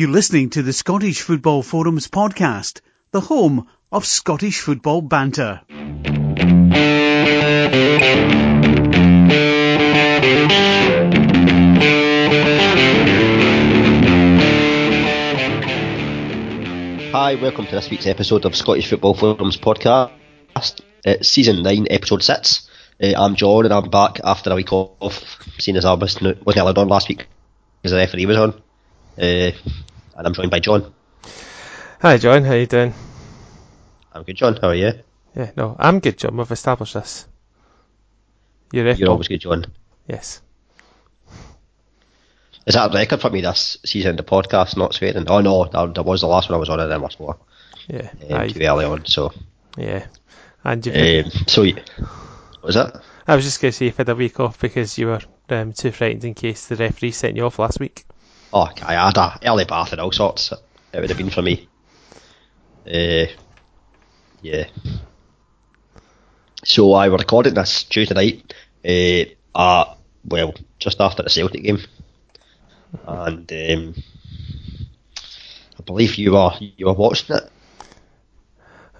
You're listening to the Scottish Football Forums podcast, the home of Scottish football banter. Hi, welcome to this week's episode of Scottish Football Forums podcast. It's season 9, episode 6. Uh, I'm John and I'm back after a week off, seeing as I wasn't, wasn't allowed on last week because the referee was on. Uh, and I'm joined by John. Hi John, how you doing? I'm good, John. How are you? Yeah, no, I'm good, John. We've established this. You're, You're always good, John. Yes. Is that a record for me this season, the podcast, not swearing? Oh no, that, that was the last one I was on and then was more. Yeah. Um, too early on, so. yeah. And you've Um, so, y- what was that? I was just going to say you've had a week off because you were um, too frightened in case the referee sent you off last week. Oh, I had a early bath and all sorts. It would have been for me. Uh, yeah. So I were recording this Tuesday night. Uh, uh, well, just after the Celtic game, and um, I believe you were you were watching it.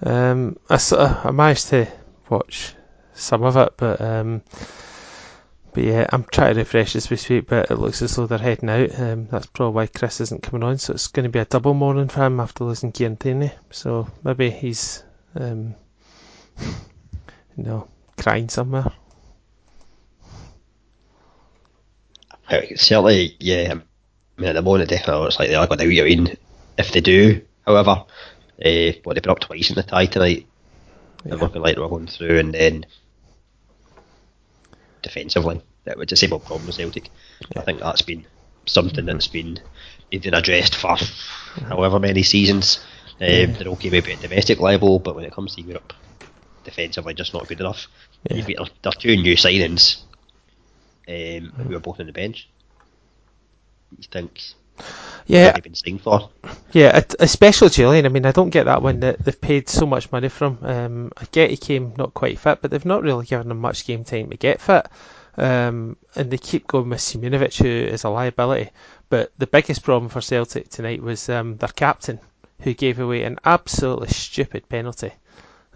Um, I, I managed to watch some of it, but um, but yeah, I'm trying to refresh as we speak. But it looks as though they're heading out. Um, that's probably why Chris isn't coming on. So it's going to be a double mourning for him after losing Kieran Tierney. So maybe he's um, you know crying somewhere. Well, Certainly, yeah. I mean, at the moment, definitely looks like they are going. I mean, if they do, however, uh, what they've been up twice in the tie tonight. They're Yeah. looking like they're going through, and then defensively, that was the same old problem with Celtic. I think that's been something that's been been addressed for however many seasons. Um, They're okay maybe at domestic level, but when it comes to Europe, defensively just not good enough. Yeah. You've got their two new signings, um, who are both on the bench. You think Yeah, they've been signed for? Yeah, especially Jullien. I mean, I don't get that one that they've paid so much money from. Um, I get he came not quite fit, but they've not really given him much game time to get fit. Um, and they keep going with Simunovic, who is a liability. But the biggest problem for Celtic tonight was um, their captain, who gave away an absolutely stupid penalty.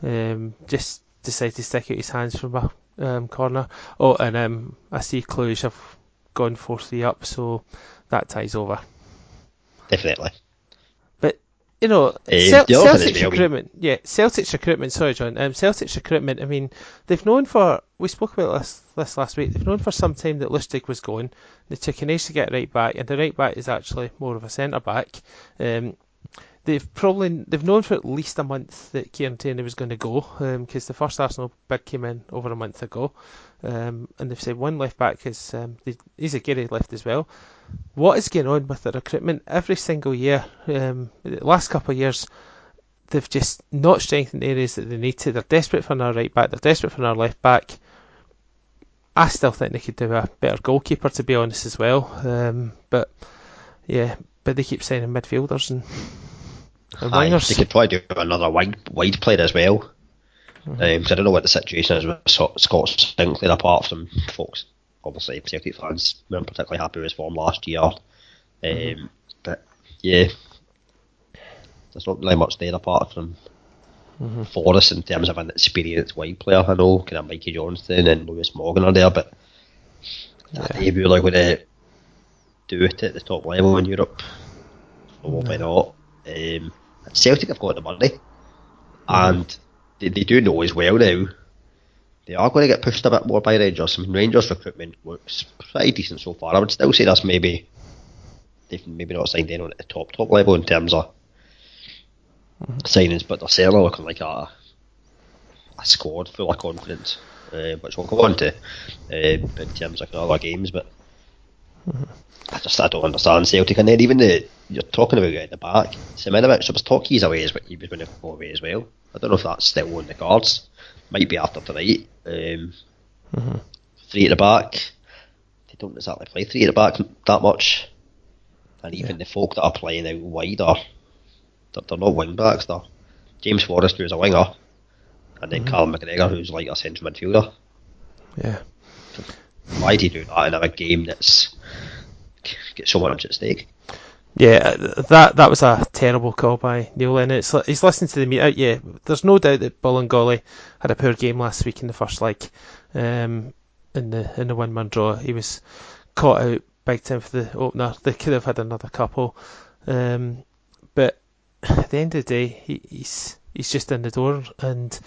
Um, just decided to stick out his hands from a um, corner. Oh, and um, I see Cluj have gone 4 3 up, so that ties over. Definitely. But you know, Cel- the other thing Celtic's is, I mean- recruitment. Yeah, Celtic's recruitment. Sorry, John. Um, Celtic's recruitment. I mean, they've known for. We spoke about this this last week. They've known for some time that Lustig was going. They took an age to get right back, and the right back is actually more of a centre back. Um, they've probably they've known for at least a month that Kieran Tierney was going to go because the first Arsenal bid came in over a month ago, um, and they've said one left back is um, they, he's a Gary left as well. What is going on with the recruitment every single year? Um, the last couple of years, they've just not strengthened the areas that they need to. They're desperate for another right back. They're desperate for another left back. I still think they could do a better goalkeeper, to be honest, as well. Um, but yeah, but they keep signing midfielders and, and Aye, wingers. they could probably do another wide wide player as well. Mm-hmm. Um, I don't know what the situation is with Scott Scott Sinclair apart from folks. Obviously, Celtic fans weren't particularly happy with his form last year. Um, Mm-hmm. But yeah, there's not really much there apart from Mm-hmm. Forrest in terms of an experienced wide player. I know kind of Mikey Johnston and Lewis Morgan are there, but are they really going to do it at the top level in Europe? Probably not. Um, Celtic have got the money, and they, they do know as well now. They are going to get pushed a bit more by Rangers. I mean, Rangers recruitment looks pretty decent so far. I would still say that's maybe they've maybe not signed anyone at the top top level in terms of signings, but they're certainly looking like a a squad full of confidence, uh, which we'll go on to uh, in terms of other games. But I just I don't understand Celtic, and then even the you're talking about at the back, Simunovic. So was he's away well. He was going to go away as well. I don't know if that's still on the cards. Might be after tonight. Um, Three at the back. They don't exactly play three at the back that much, and even the folk that are playing out wide are they're, they're not wing backs. They're James Forrest, who's a winger, and then Carl McGregor, who's like a central midfielder. Yeah. Why do you do that in a game that's got so much at stake? Yeah, that that was a terrible call by Neil. It's, he's listening to the meet out. Yeah, there's no doubt that Bolingoli had a poor game last week in the first leg, um, in the in the one man draw. He was caught out big time for the opener. They could have had another couple, um, but at the end of the day, he, he's he's just in the door, and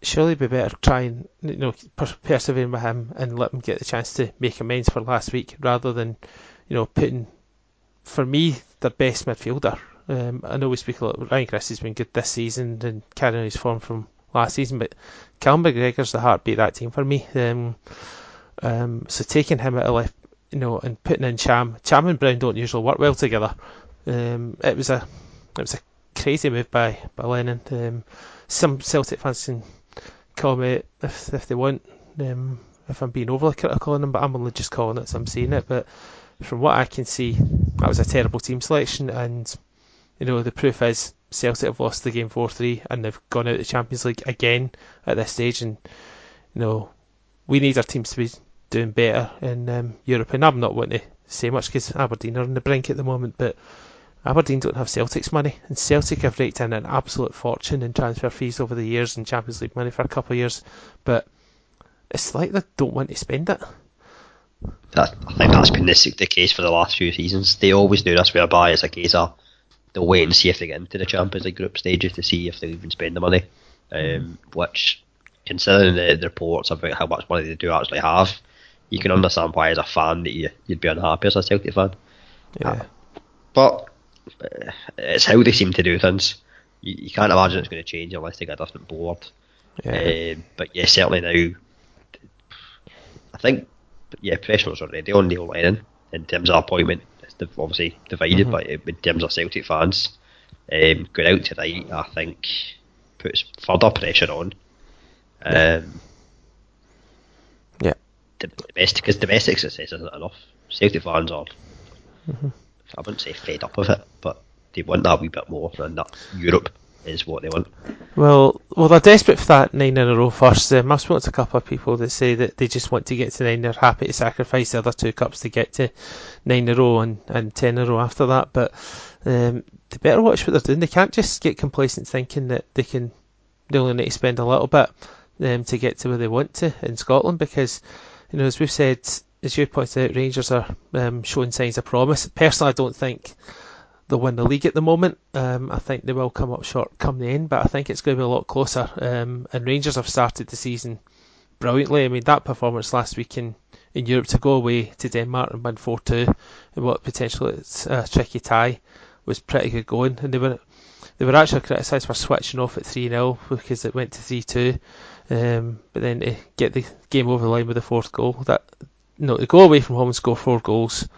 surely be better trying you know persevere with him and let him get the chance to make amends for last week rather than you know putting for me, the best midfielder. Um, I know we speak a lot. Ryan Christie has been good this season and carrying his form from last season, but Callum McGregor's the heartbeat of that team for me. Um, um, so taking him out of left, you know, and putting in Ntcham, Ntcham and Brown don't usually work well together. Um, it was a, it was a crazy move by by Lennon. Um, some Celtic fans can call me if if they want. Um, if I'm being overly critical on them, but I'm only just calling it as I'm seeing it. But from what I can see, that was a terrible team selection, and you know the proof is Celtic have lost the game four three, and they've gone out of the Champions League again at this stage, and you know we need our teams to be doing better in um, Europe, and I'm not wanting to say much because Aberdeen are on the brink at the moment, but Aberdeen don't have Celtic's money, and Celtic have raked in an absolute fortune in transfer fees over the years and Champions League money for a couple of years, but it's like they don't want to spend it that I think that's been the, the case for the last few seasons. They always do this whereby it's a case of they'll wait and see if they get into the Champions League group stages to see if they even spend the money. Um, which, considering the, the, reports about how much money they do actually have, you can understand why as a fan that you, would be unhappy as a Celtic fan. Yeah. Uh, but uh, it's how they seem to do things. You, you can't imagine it's going to change unless they get a different board. Yeah. Uh, but yeah, certainly now, I think but yeah, pressure was already on Neil Lennon in terms of appointment. It's obviously divided, mm-hmm. but in terms of Celtic fans, um, going out tonight, I think puts further pressure on. Um, yeah. Domestic, because domestic success isn't enough. Celtic fans are, mm-hmm. I wouldn't say fed up of it, but they want that wee bit more, than that Europe is what they want. Well, well, they're desperate for that nine in a row first. Um, I've spoken to a couple of people that say that they just want to get to nine. They're happy to sacrifice the other two cups to get to nine in a row and, and ten in a row after that. But um, they better watch what they're doing. They can't just get complacent thinking that they can. They only need to spend a little bit um, to get to where they want to in Scotland because, you know, as we've said, as you pointed out, Rangers are um, showing signs of promise. Personally, I don't think they'll win the league at the moment. Um, I think they will come up short come the end, but I think it's going to be a lot closer. Um, and Rangers have started the season brilliantly. I mean, that performance last week in, in Europe to go away to Denmark and win 4 2 and what potentially is a tricky tie was pretty good going. And they were they were actually criticised for switching off at 3 0 because it went to 3 2. Um, but then to get the game over the line with the fourth goal, that no, to go away from home and score four goals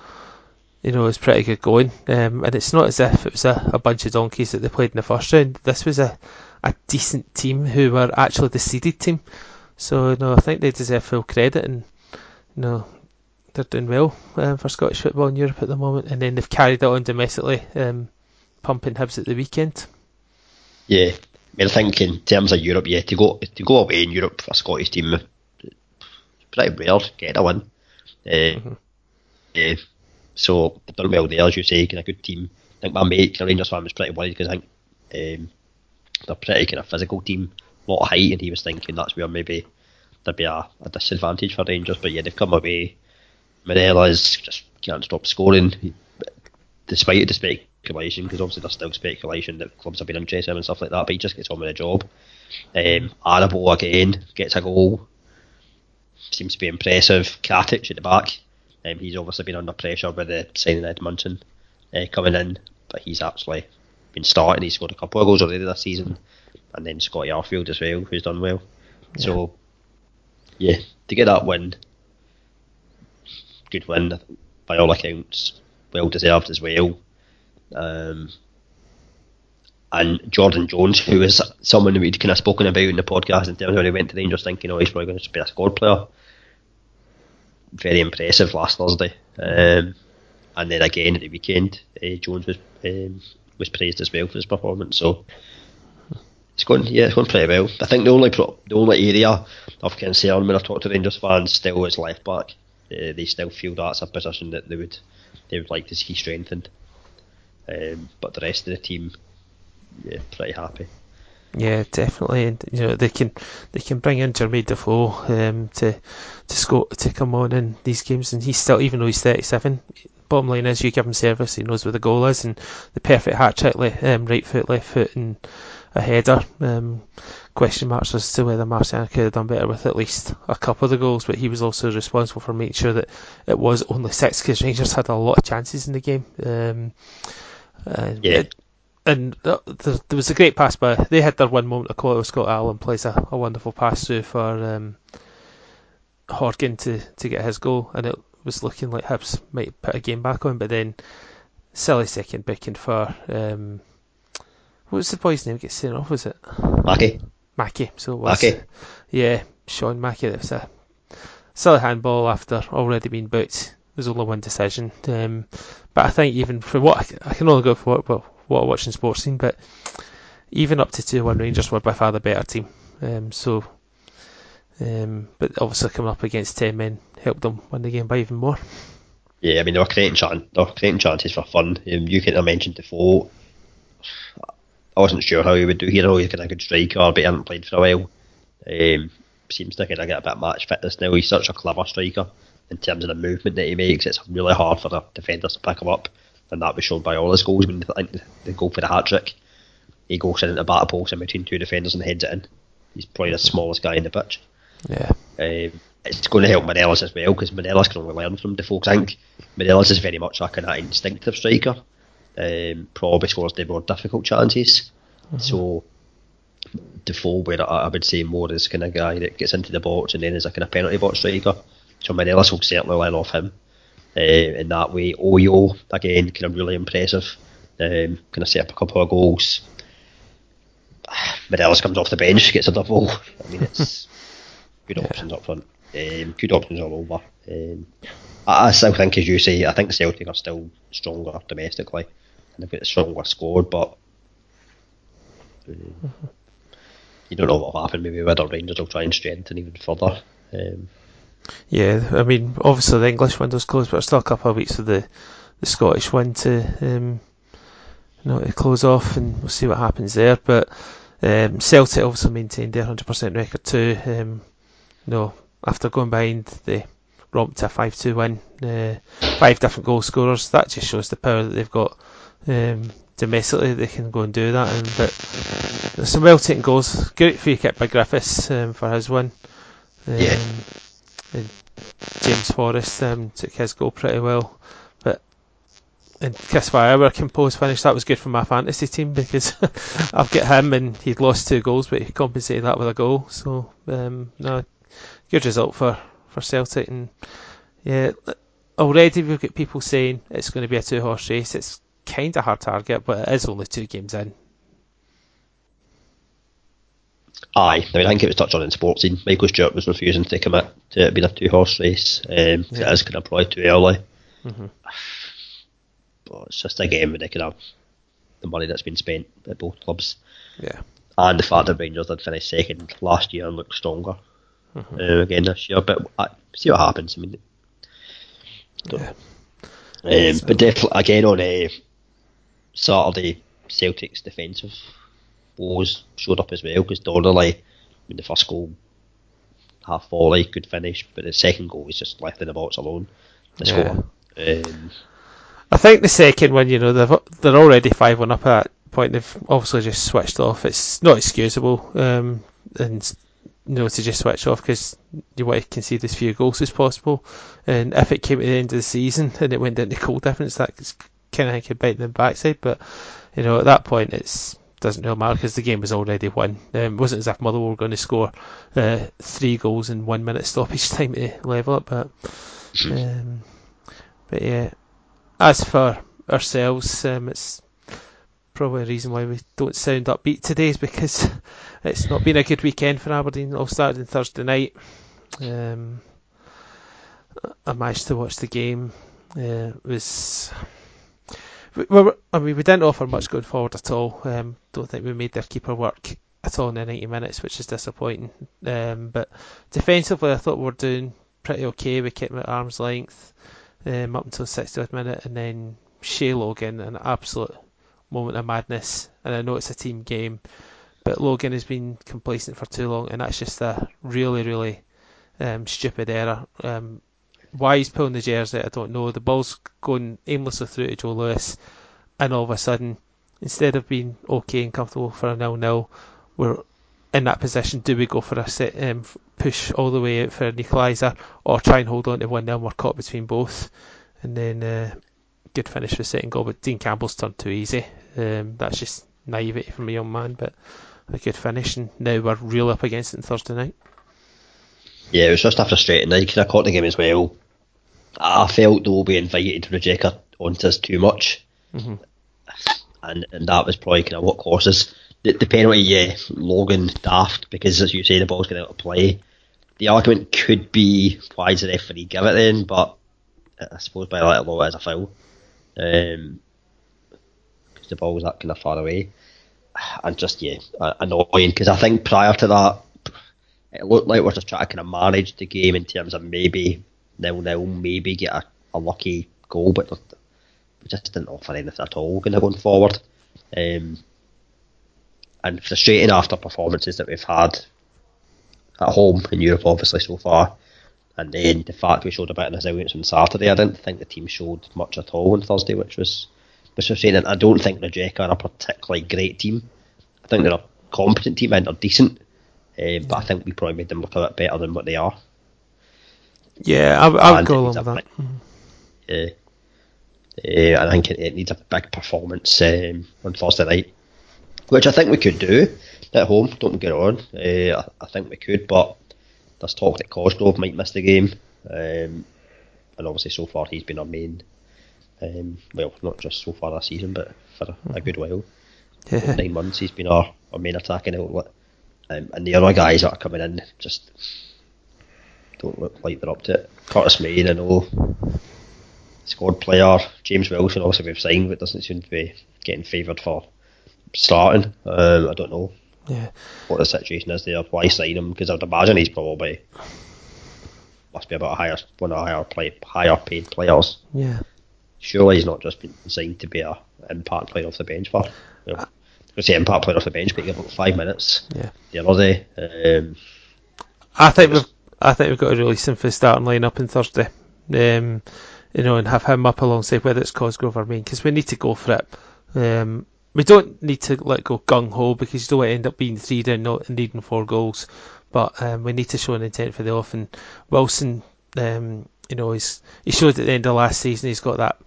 you know, it's pretty good going. Um, and it's not as if it was a, a, bunch of donkeys that they played in the first round. This was a, a decent team who were actually the seeded team. So, no, I think they deserve full credit and, you know, they're doing well um, for Scottish football in Europe at the moment. And then they've carried it on domestically, um, pumping Hibs at the weekend. Yeah, I mean, I think in terms of Europe, yeah, to go to go away in Europe for a Scottish team, pretty rare to get a win. Uh, mm-hmm. Yeah, so they've done well there, as you say, kind of good team. I think my mate, the Rangers fan, was pretty worried because I think um, they're pretty kind of physical team, a lot of height, and he was thinking that's where maybe there'd be a, a disadvantage for Rangers. But yeah, they've come away. Morelos just can't stop scoring, despite the speculation, because obviously there's still speculation that clubs have been interested in and stuff like that. But he just gets on with the job. Um, Aribo again gets a goal. Seems to be impressive. Katic at the back um, he's obviously been under pressure with the signing Edmundson uh, coming in, but he's actually been starting. He's scored a couple of goals already this season, and then Scotty Arfield as well, who's done well. Yeah. So, yeah, to get that win, good win by all accounts, well deserved as well. Um, and Jordan Jones, who is someone we'd kind of spoken about in the podcast in terms of when he went to the Rangers, thinking, oh, he's probably going to be a squad player very impressive last Thursday. Um, and then again at the weekend, uh, Jones was um, was praised as well for his performance. So it's going, yeah, it's going pretty well. I think the only pro- the only area of concern when I talk to Rangers fans still is left back. Uh, they still feel that's a position that they would they would like to see strengthened. Um, but the rest of the team, yeah, pretty happy. Yeah, definitely, and you know they can they can bring in Jermaine Defoe um, to to score to come on in these games, and he's still even though he's 37. Bottom line is, you give him service, he knows where the goal is, and the perfect hat trick, um, right foot, left foot, and a header. Um, question marks as to whether Marciano could have done better with at least a couple of the goals, but he was also responsible for making sure that it was only six because Rangers had a lot of chances in the game. Um, yeah. It, and there, there, was a great pass by. They had their one moment of quality. Scott Allan plays a, a wonderful pass through for um, Horgan to, to get his goal, and it was looking like Hibs might put a game back on, but then silly second booking for um, what was the boy's name? Get sent off, was it? Mackie. Mackie. So it was. Mackie. Yeah, Sean Mackie. It was a silly handball after already being booked. There's only one decision, um, but I think even for what I can only go for what, well, what I watch in Sportscene, but even up to two one Rangers were by far the better team. Um, so, um, but obviously coming up against ten men helped them win the game by even more. Yeah, I mean they were creating chan- they were creating chances for fun. Um, you can mention Defoe. I wasn't sure how he would do here. Oh, He's kind of a good striker, but he hasn't played for a while. Um, seems to kind of get a bit of match fitness now. He's such a clever striker in terms of the movement that he makes. It's really hard for the defenders to pick him up, and that was shown by all his goals. When they go for the hat trick, he goes in at the batter post in between two defenders and heads it in. He's probably the smallest guy in the pitch. Yeah. Um, it's going to help Morelos as well because Morelos can only learn from Defoe. I think Morelos is very much like an instinctive striker. Um, probably scores the more difficult chances. Mm-hmm. So Defoe, where I, I, would say more is kind of guy that gets into the box and then is a kind of penalty box striker. So Morelos will certainly learn off him uh, in that way. Ojo again, kind of really impressive. Um, kind of set up a couple of goals. Morelos comes off the bench, gets a double. I mean, it's good options up front. Um, good options all over. Um, I, I, still think, as you say, I think Celtic are still stronger domestically, and they've got a stronger score, but um, you don't know what will happen. Maybe with Rangers will try and strengthen even further. Um, yeah, I mean, obviously the English window's closed, but there's still a couple of weeks of the, the Scottish one to um, you know to close off, and we'll see what happens there. But um, Celtic obviously maintained their 100% record too. Um, you know, after going behind, they romped to a 5 2 win. Uh, five different goal scorers. That just shows the power that they've got um, domestically. They can go and do that. And, but there's some well taken goals. Great free kick by Griffiths um, for his win. Um, yeah. James Forrest um, took his goal pretty well. But and Kris Ajer composed finish. That was good for my fantasy team because I've got him and he'd lost two goals, but he compensated that with a goal. So um, no, good result for, for Celtic. And yeah, already we've got people saying it's going to be a two horse race. It's kind of hard target, but it is only two games in. Aye, I mean, I think it was touched on in Sportscene. Michael Stewart was refusing to commit to it being a two horse race. Um, yeah. It is kind of probably too early. Mm-hmm. But it's just a game where they could have the money that's been spent at both clubs. Yeah. And the fact that Rangers did finished second last year and looked stronger mm-hmm. uh, again this year. But uh, see what happens. I mean, yeah. Um, but definitely again on a uh, Saturday, Celtic's defensive woes showed up as well because Donnelly, I mean, the first goal half volley, good finish, but the second goal was just left in the box alone. The yeah. score. Um, I think the second one, you know, they've, they're already five one up at that point. They've obviously just switched off. It's not excusable, um, and you know, to just switch off because you want to concede as few goals as possible. And if it came at the end of the season and it went down into goal difference, that kind of could bite them backside. But you know, at that point, it's doesn't really matter because the game was already won. Um, it wasn't as if Motherwell were going to score uh, three goals in one minute stoppage time to level it. But um, but yeah, as for ourselves, um, it's probably a reason why we don't sound upbeat today is because it's not been a good weekend for Aberdeen. All started on Thursday night. Um, I managed to watch the game. Uh, it was. We, I mean, we didn't offer much going forward at all. Um, don't think we made their keeper work at all in the 90 minutes, which is disappointing. Um, but defensively, I thought we were doing pretty okay. We kept them at arm's length um, up until the 60th minute, and then Shay Logan an absolute moment of madness, and I know it's a team game, but Logan has been complacent for too long, and that's just a really, really um, stupid error. Um, why he's pulling the jersey, I don't know. The ball's going aimlessly through to Joe Lewis, and all of a sudden, instead of being okay and comfortable for a nil-nil, we're in that position. Do we go for a set, um, push all the way out for an equaliser, or try and hold on to one 0 We're caught between both, and then uh, good finish for second goal. But Dean Campbell's turned too easy. Um, that's just naivety from a young man, but a good finish. And now we're real up against it on Thursday night. Yeah, it was just a frustrating night because I caught the game as well. I felt though we invited Rijeka onto us too much, mm-hmm. and and that was probably kind of what caused us the, the penalty. Yeah, Logan daft because as you say the ball's going out of play. The argument could be why does the referee give it then, but I suppose by that law it is a foul. Um, because the ball was that kind of far away, and just yeah, annoying because I think prior to that, it looked like we are just trying to kind of manage the game in terms of maybe nil nil, maybe get a, a lucky goal, but we just didn't offer anything at all of going forward. Um, and frustrating after performances that we've had at home in Europe, obviously so far. And then the fact we showed a bit of resilience on Saturday, I didn't think the team showed much at all on Thursday, which was which was saying. I don't think Rijeka are a particularly great team. I think they're a competent team and they're decent, uh, but I think we probably made them look a bit better than what they are. Yeah, I, I would go along with that. Yeah. Uh, I think it, it, needs a big performance um, on Thursday night, which I think we could do at home. Don't get on. Uh, I, I, think we could, but there's talk that Cosgrove might miss the game, um, and obviously so far he's been our main. Um, well, not just so far this season, but for a, a good while. Yeah. Nine months he's been our, our main attacking outlet, um, and the other guys that are coming in just don't look like they're up to it. Curtis Main, I know, squad player. James Wilson, obviously we've signed, but doesn't seem to be getting favoured for starting. Um, I don't know yeah. what the situation is there. Why sign him? Because I'd imagine he's probably must be about a higher one of the higher play, higher paid players. Yeah. Surely he's not just been signed to be a impact player off the bench for. You know, I say impact player off the bench, but he about five minutes. Yeah. The other day. Um, I think we've I think we've got to release him for the starting lineup on Thursday. Um, you know, and have him up alongside whether it's Cosgrove or Main because we need to go for it. Um, we don't need to let go gung ho because you don't want to end up being three down, not needing four goals. But um, we need to show an intent for the off. And Wilson, um, you know, he's, he showed at the end of last season he's got that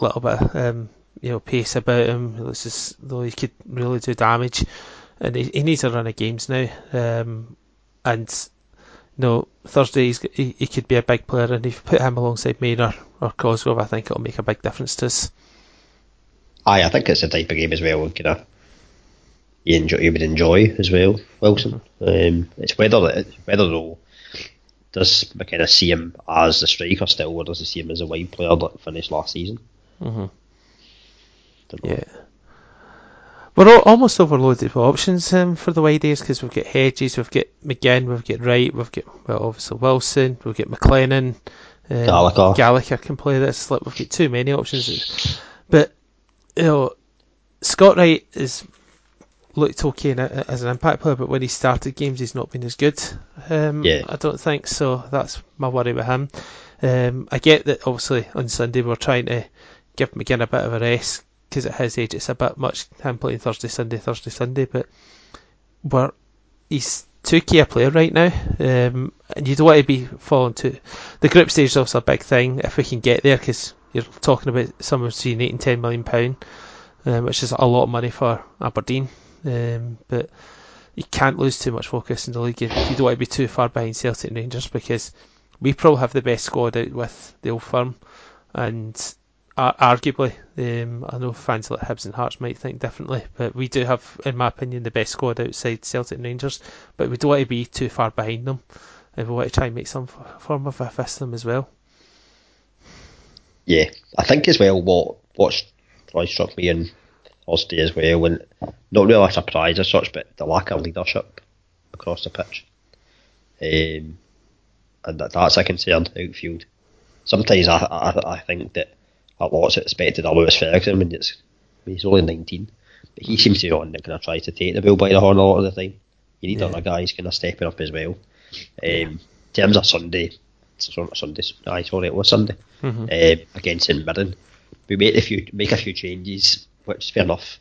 little bit, of, um, you know, pace about him. It's just though he could really do damage, and he, he needs a run of games now. Um, and no, Thursday he, he could be a big player, and if you put him alongside Maynard or Cosgrove, I think it'll make a big difference to us. Aye, I think it's a type of game as well. You know, you enjoy, you would enjoy as well, Wilson. Um, it's whether whether though does McKenna see him as the striker still, or does he see him as a wide player that finished last season? Mm-hmm. Yeah. We're all, almost overloaded with options um, for the wide days because we've got Hedges, we've got McGinn, we've got Wright, we've got well obviously Wilson, we've got McLennan, um, Gallagher. Gallagher can play this. Like we've got too many options, but you know Scott Wright is looked okay a, as an impact player, but when he started games, he's not been as good. Um, yeah. I don't think so. That's my worry with him. Um, I get that obviously on Sunday we're trying to give McGinn a bit of a rest because at his age it's a bit much him playing Thursday, Sunday, Thursday, Sunday. But we're, he's too key a player right now, um, and you don't want to be falling to the group stage. Is also a big thing if we can get there because you're talking about somewhere between eight and ten million pound, um, which is a lot of money for Aberdeen. Um, but you can't lose too much focus in the league. You, you don't want to be too far behind Celtic and Rangers because we probably have the best squad out with the old firm, and arguably, um, I know fans like Hibs and Hearts might think differently, but we do have, in my opinion, the best squad outside Celtic and Rangers. But we don't want to be too far behind them, and we want to try and make some form of a fist them as well. Yeah, I think as well what what probably struck me in Thursday as well, when not really a surprise as such, but the lack of leadership across the pitch, um, and that, that's a concern outfield. Sometimes I, I I think that a lot's expected of Lewis Ferguson when it's he's only 19. But he seems to be on that kind of tries to take the bull by the horn a lot of the time. You need Yeah. other guys kind of stepping up as well. Um, in terms of Sunday, Sunday, aye, sorry, it was Sunday Mhm. uh, against St Mirren. We made a few, make a few changes, which is fair enough.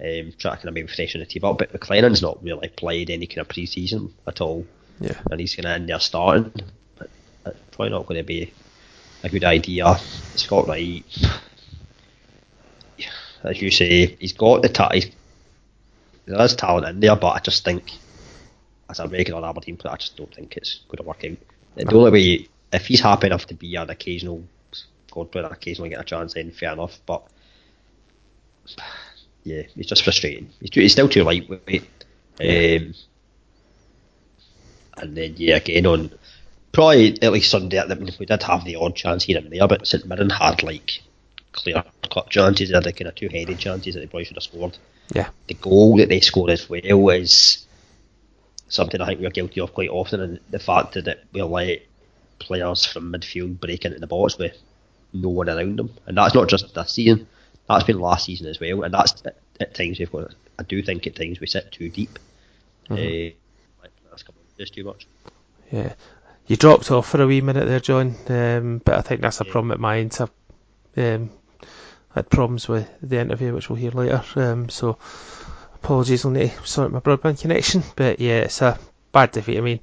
Um, try to kind of maybe freshen the team up, but McLennan's not really played any kind of pre-season at all, Yeah. and he's kind of in there starting. But it's probably not going to be a good idea. Scott Wright, as you say, he's got the talent. There is talent in there, but I just think as a regular Aberdeen player, I just don't think it's going to work out. The only way, if he's happy enough to be an occasional squad player, occasionally get a chance, then fair enough. But yeah, it's just frustrating. He's, too, he's still too lightweight. Um, and then yeah, again on probably at least Sunday. I mean, we did have the odd chance here and there, but St Mirren had like clear cut chances. They had the kind of two headed chances that they probably should have scored. Yeah. The goal that they scored as well is something I think we're guilty of quite often, and the fact that we let players from midfield break into the box with no one around them, and that's not just this season. That's been last season as well, and that's at, at times we've got. I do think at times we sit too deep. Uh, like, that's too much. Yeah. You dropped off for a wee minute there, John, um, but I think that's a problem at my end. I've um, had problems with the interview, which we'll hear later. Um, so apologies, need to sort my broadband connection. But yeah, it's a bad defeat. I mean,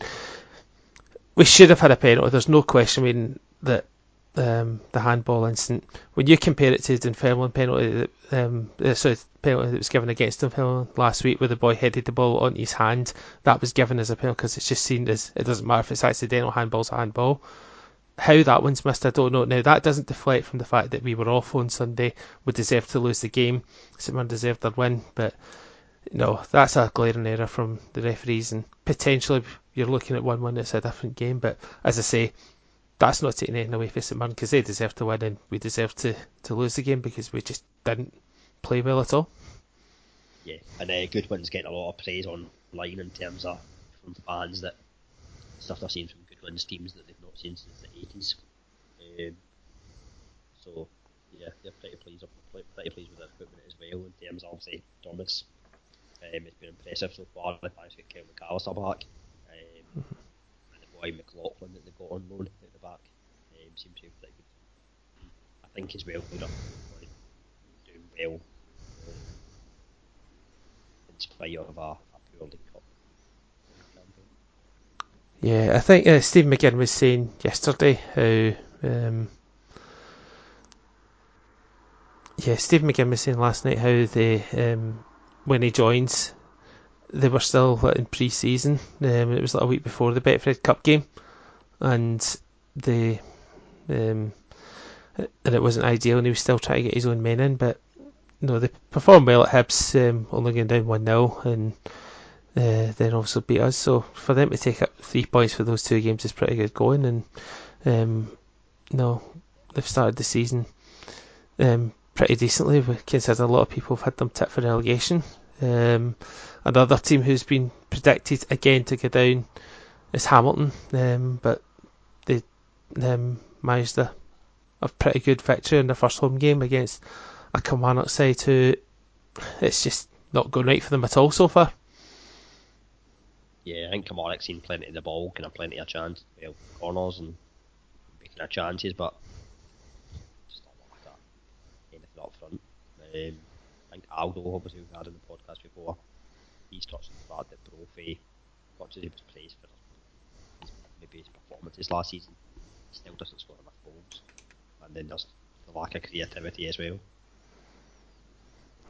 we should have had a penalty. There's no question. I mean that um, the handball incident. When you compare it to the Dunfermline penalty, that, um, uh, sorry, penalty that was given against Dunfermline last week, where the boy headed the ball on his hand, that was given as a penalty because it's just seen as it doesn't matter if it's accidental. Handball's a handball. How that one's missed, I don't know. Now that doesn't deflect from the fact that we were off on Sunday. We deserved to lose the game. Mirren deserved their win, but no, that's a glaring error from the referees, and potentially you're looking at one-one. It's a different game, but as I say, that's not taking anything away from St Mirren because they deserve to win and we deserve to, to lose the game because we just didn't play well at all. Yeah, and uh, Goodwin's getting a lot of praise online in terms of from fans that stuff they're seeing from Goodwin's teams that they've not seen since the eighties. Um, so yeah, they're pretty pleased. Pretty pleased with the equipment as well in terms of say Thomas. Um, it's been impressive so far. They've managed to get Kevin McAllister back. Um, and the boy McLaughlin that they got on loan back um, seems to be pretty good. I think as well they're doing well. In spite of poor League Cup. Yeah, I think uh, Steve McGinn was saying yesterday how. Um, yeah, Steve McGinn was saying last night how they, um, when he joins, they were still in pre-season. Um, it was like a week before the Betfred Cup game, and they, um, and it wasn't ideal, and he was still trying to get his own men in. But no, they performed well at Hibs, um, only going down one 0 and uh, then also beat us. So for them to take up three points for those two games is pretty good going. And um, no, they've started the season um, pretty decently. We consider a lot of people have had them tipped for relegation. Um, another team who's been predicted again to go down is Hamilton, um, but um, managed a, a pretty good victory in their first home game against a Kilmarnock side who it's just not going right for them at all so far. Yeah, I think Kilmarnock's seen plenty of the ball, kind of plenty of chance, well, corners and making of chances, but just not like that. Anything up front. Um, I think Aldo, obviously, we've had in the podcast before, he's touched the fact that Brophy, much as he was praised for his, maybe his performances last season, still doesn't score enough goals. And then there's the lack of creativity as well.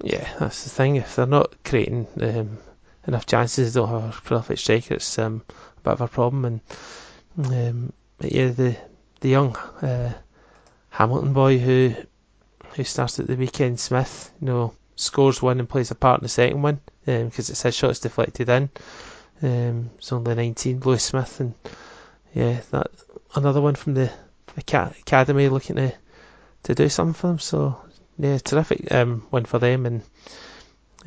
Yeah, that's the thing. If they're not creating um, enough chances, they don't have a prolific striker. It's um, a bit of a problem. And um, yeah, the the young uh, Hamilton boy who who starts at the weekend, Smith, you know, scores one and plays a part in the second one because it's his shot's deflected in. Um, it's only 19, Lewis Smith, and yeah, that another one from the, academy looking to to do something for them. So yeah, terrific um, win for them, and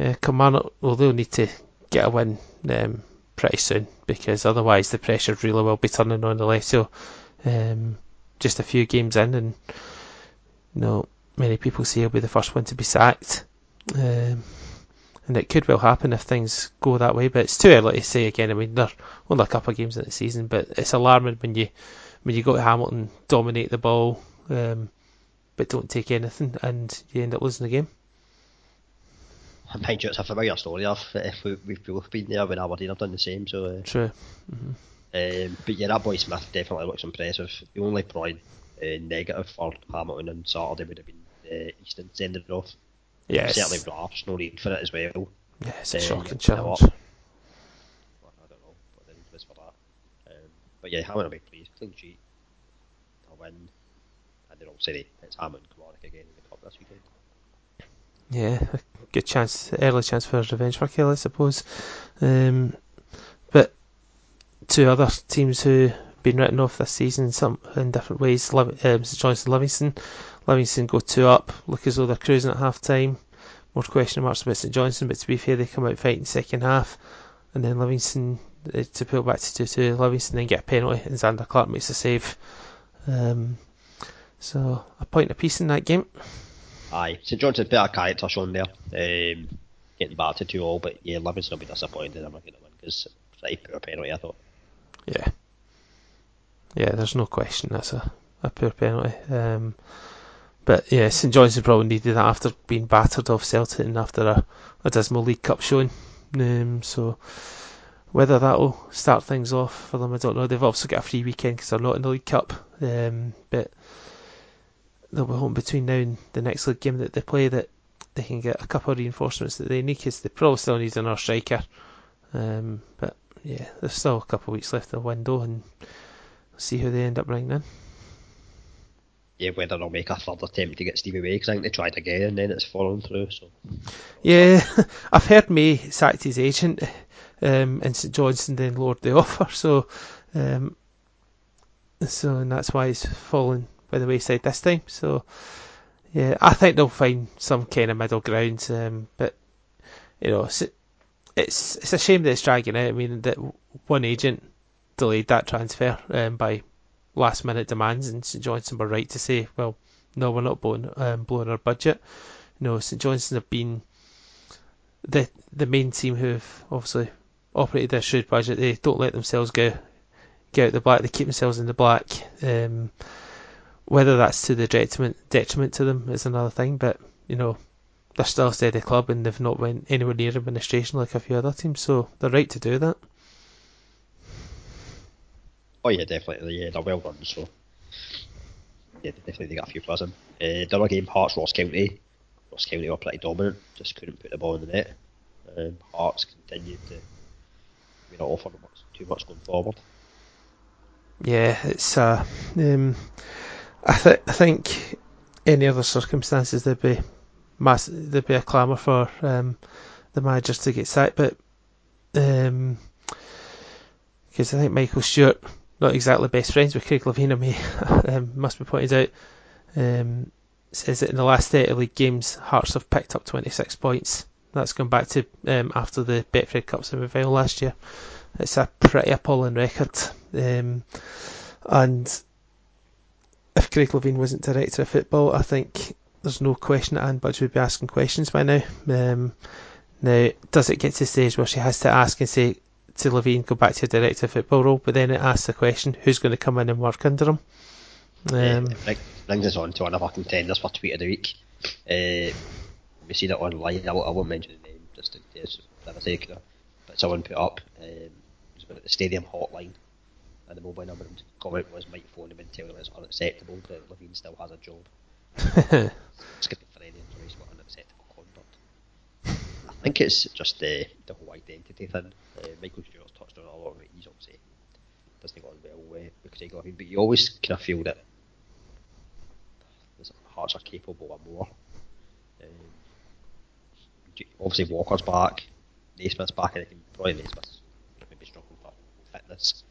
uh, Kilmarnock well they'll need to get a win um, pretty soon because otherwise the pressure really will be turning on the left. So um, just a few games in, and you know many people say he'll be the first one to be sacked. Um, and it could well happen if things go that way, but it's too early to say again. I mean, they're only a couple of games in the season, but it's alarming when you when you go to Hamilton, dominate the ball, um, but don't take anything, and you end up losing the game. Mind you, it's a familiar story of if we, we've both been there when Aberdeen have done the same. So uh, true. Mm-hmm. Um, but yeah, that boy Smith definitely looks impressive. The only probably uh, negative for Hamilton on Saturday would have been uh, Easton sending it off. Yes. Certainly Raf's no need for it as well. Yeah, it's a Uh, shocking challenge I don't know what the need was for that. Um, but yeah, Hammond will be pleased. Clean sheet, a win, and then obviously it's Hammond Kilmarnock again in the cup this weekend. Yeah, good chance, early chance for revenge for Killie, I suppose. Um, but two other teams who have been written off this season, some in different ways. Liv- um, St Johnstone, Livingston. Livingston go two up, look as though they're cruising at half time. More question marks about St Johnstone, but to be fair, they come out fighting second half, and then Livingston to pull back to two two. Livingston then get a penalty, and Zander Clark makes a save. Um, so a point apiece in that game. Aye, St John's better character shown there. Um, getting back to two all, but yeah, Livingston will be disappointed I'm not going to win because pretty poor penalty I thought. Yeah. Yeah, there's no question that's a, a poor penalty. Um, but yeah, St Johnstone probably needed that after being battered off Celtic and after a, a dismal League Cup showing. Um, so whether that'll start things off for them, I don't know. They've also got a free weekend because they're not in the League Cup. Um, but they'll be hoping between now and the next league game that they play that they can get a couple of reinforcements that they need because they probably still need another striker. Um, but yeah, there's still a couple of weeks left of the window and see who they end up bringing in. Yeah, whether they'll make a third attempt to get Stevie May because I think they tried again and then it's fallen through. So Yeah, I've heard May sacked his agent um, and St Johnstone then lowered the offer, so um, so and that's why he's fallen by the wayside this time. So yeah, I think they'll find some kind of middle ground, um, but you know, it's, it's it's a shame that it's dragging out. I mean, that one agent delayed that transfer um, by last minute demands, and St Johnstone were right to say, well, no, we're not blowing um, blowing our budget. No, St Johnstone have been the the main team who've obviously operated their shrewd budget. They don't let themselves go get out the black. They keep themselves in the black. Um, whether that's to the detriment detriment to them is another thing, but you know they're still a steady club and they've not went anywhere near administration like a few other teams, so they're right to do that. Oh yeah, definitely. Yeah, they're well run. So yeah, definitely they got a few players in. Uh, the other game, Hearts Ross County. Ross County were pretty dominant. Just couldn't put the ball in the net. Um, Hearts continued to be not offer much too much going forward. Yeah, it's uh, um, I, I think any other circumstances there'd be mass- there'd be a clamour for um, the managers to get sacked, but um, because I think Michael Stewart not exactly best friends with Craig Levein, um, must be pointed out. Um, says that in the last 30 league games, Hearts have picked up 26 points. That's gone back to um, after the Betfred Cup semi final last year. It's a pretty appalling record. Um, and if Craig Levein wasn't director of football, I think there's no question that Anne Budge would be asking questions by now. Um, now, does it get to the stage where she has to ask and say to Levine, go back to your director of football role, but then it asks the question, who's going to come in and work under him? Um, bring- brings us on to one of our contenders for tweet of the week. Uh, we see that online. I won't, I won't mention the name just in case for the sake of it. But someone put up um, it was about the stadium hotline, and the mobile number and comment was might phone him and tell him it's unacceptable that Levein still has a job. Skipping for any information about unacceptable conduct. I think it's just the the whole identity thing. Uh, Michael Stewart's touched on it a lot. But he's obviously doesn't go on well with, he got Levein, but you always kind of feel that Hearts are capable of more. Um, obviously Walker's back, Naismith's back, and I think probably Naismith's maybe struggling for fitness.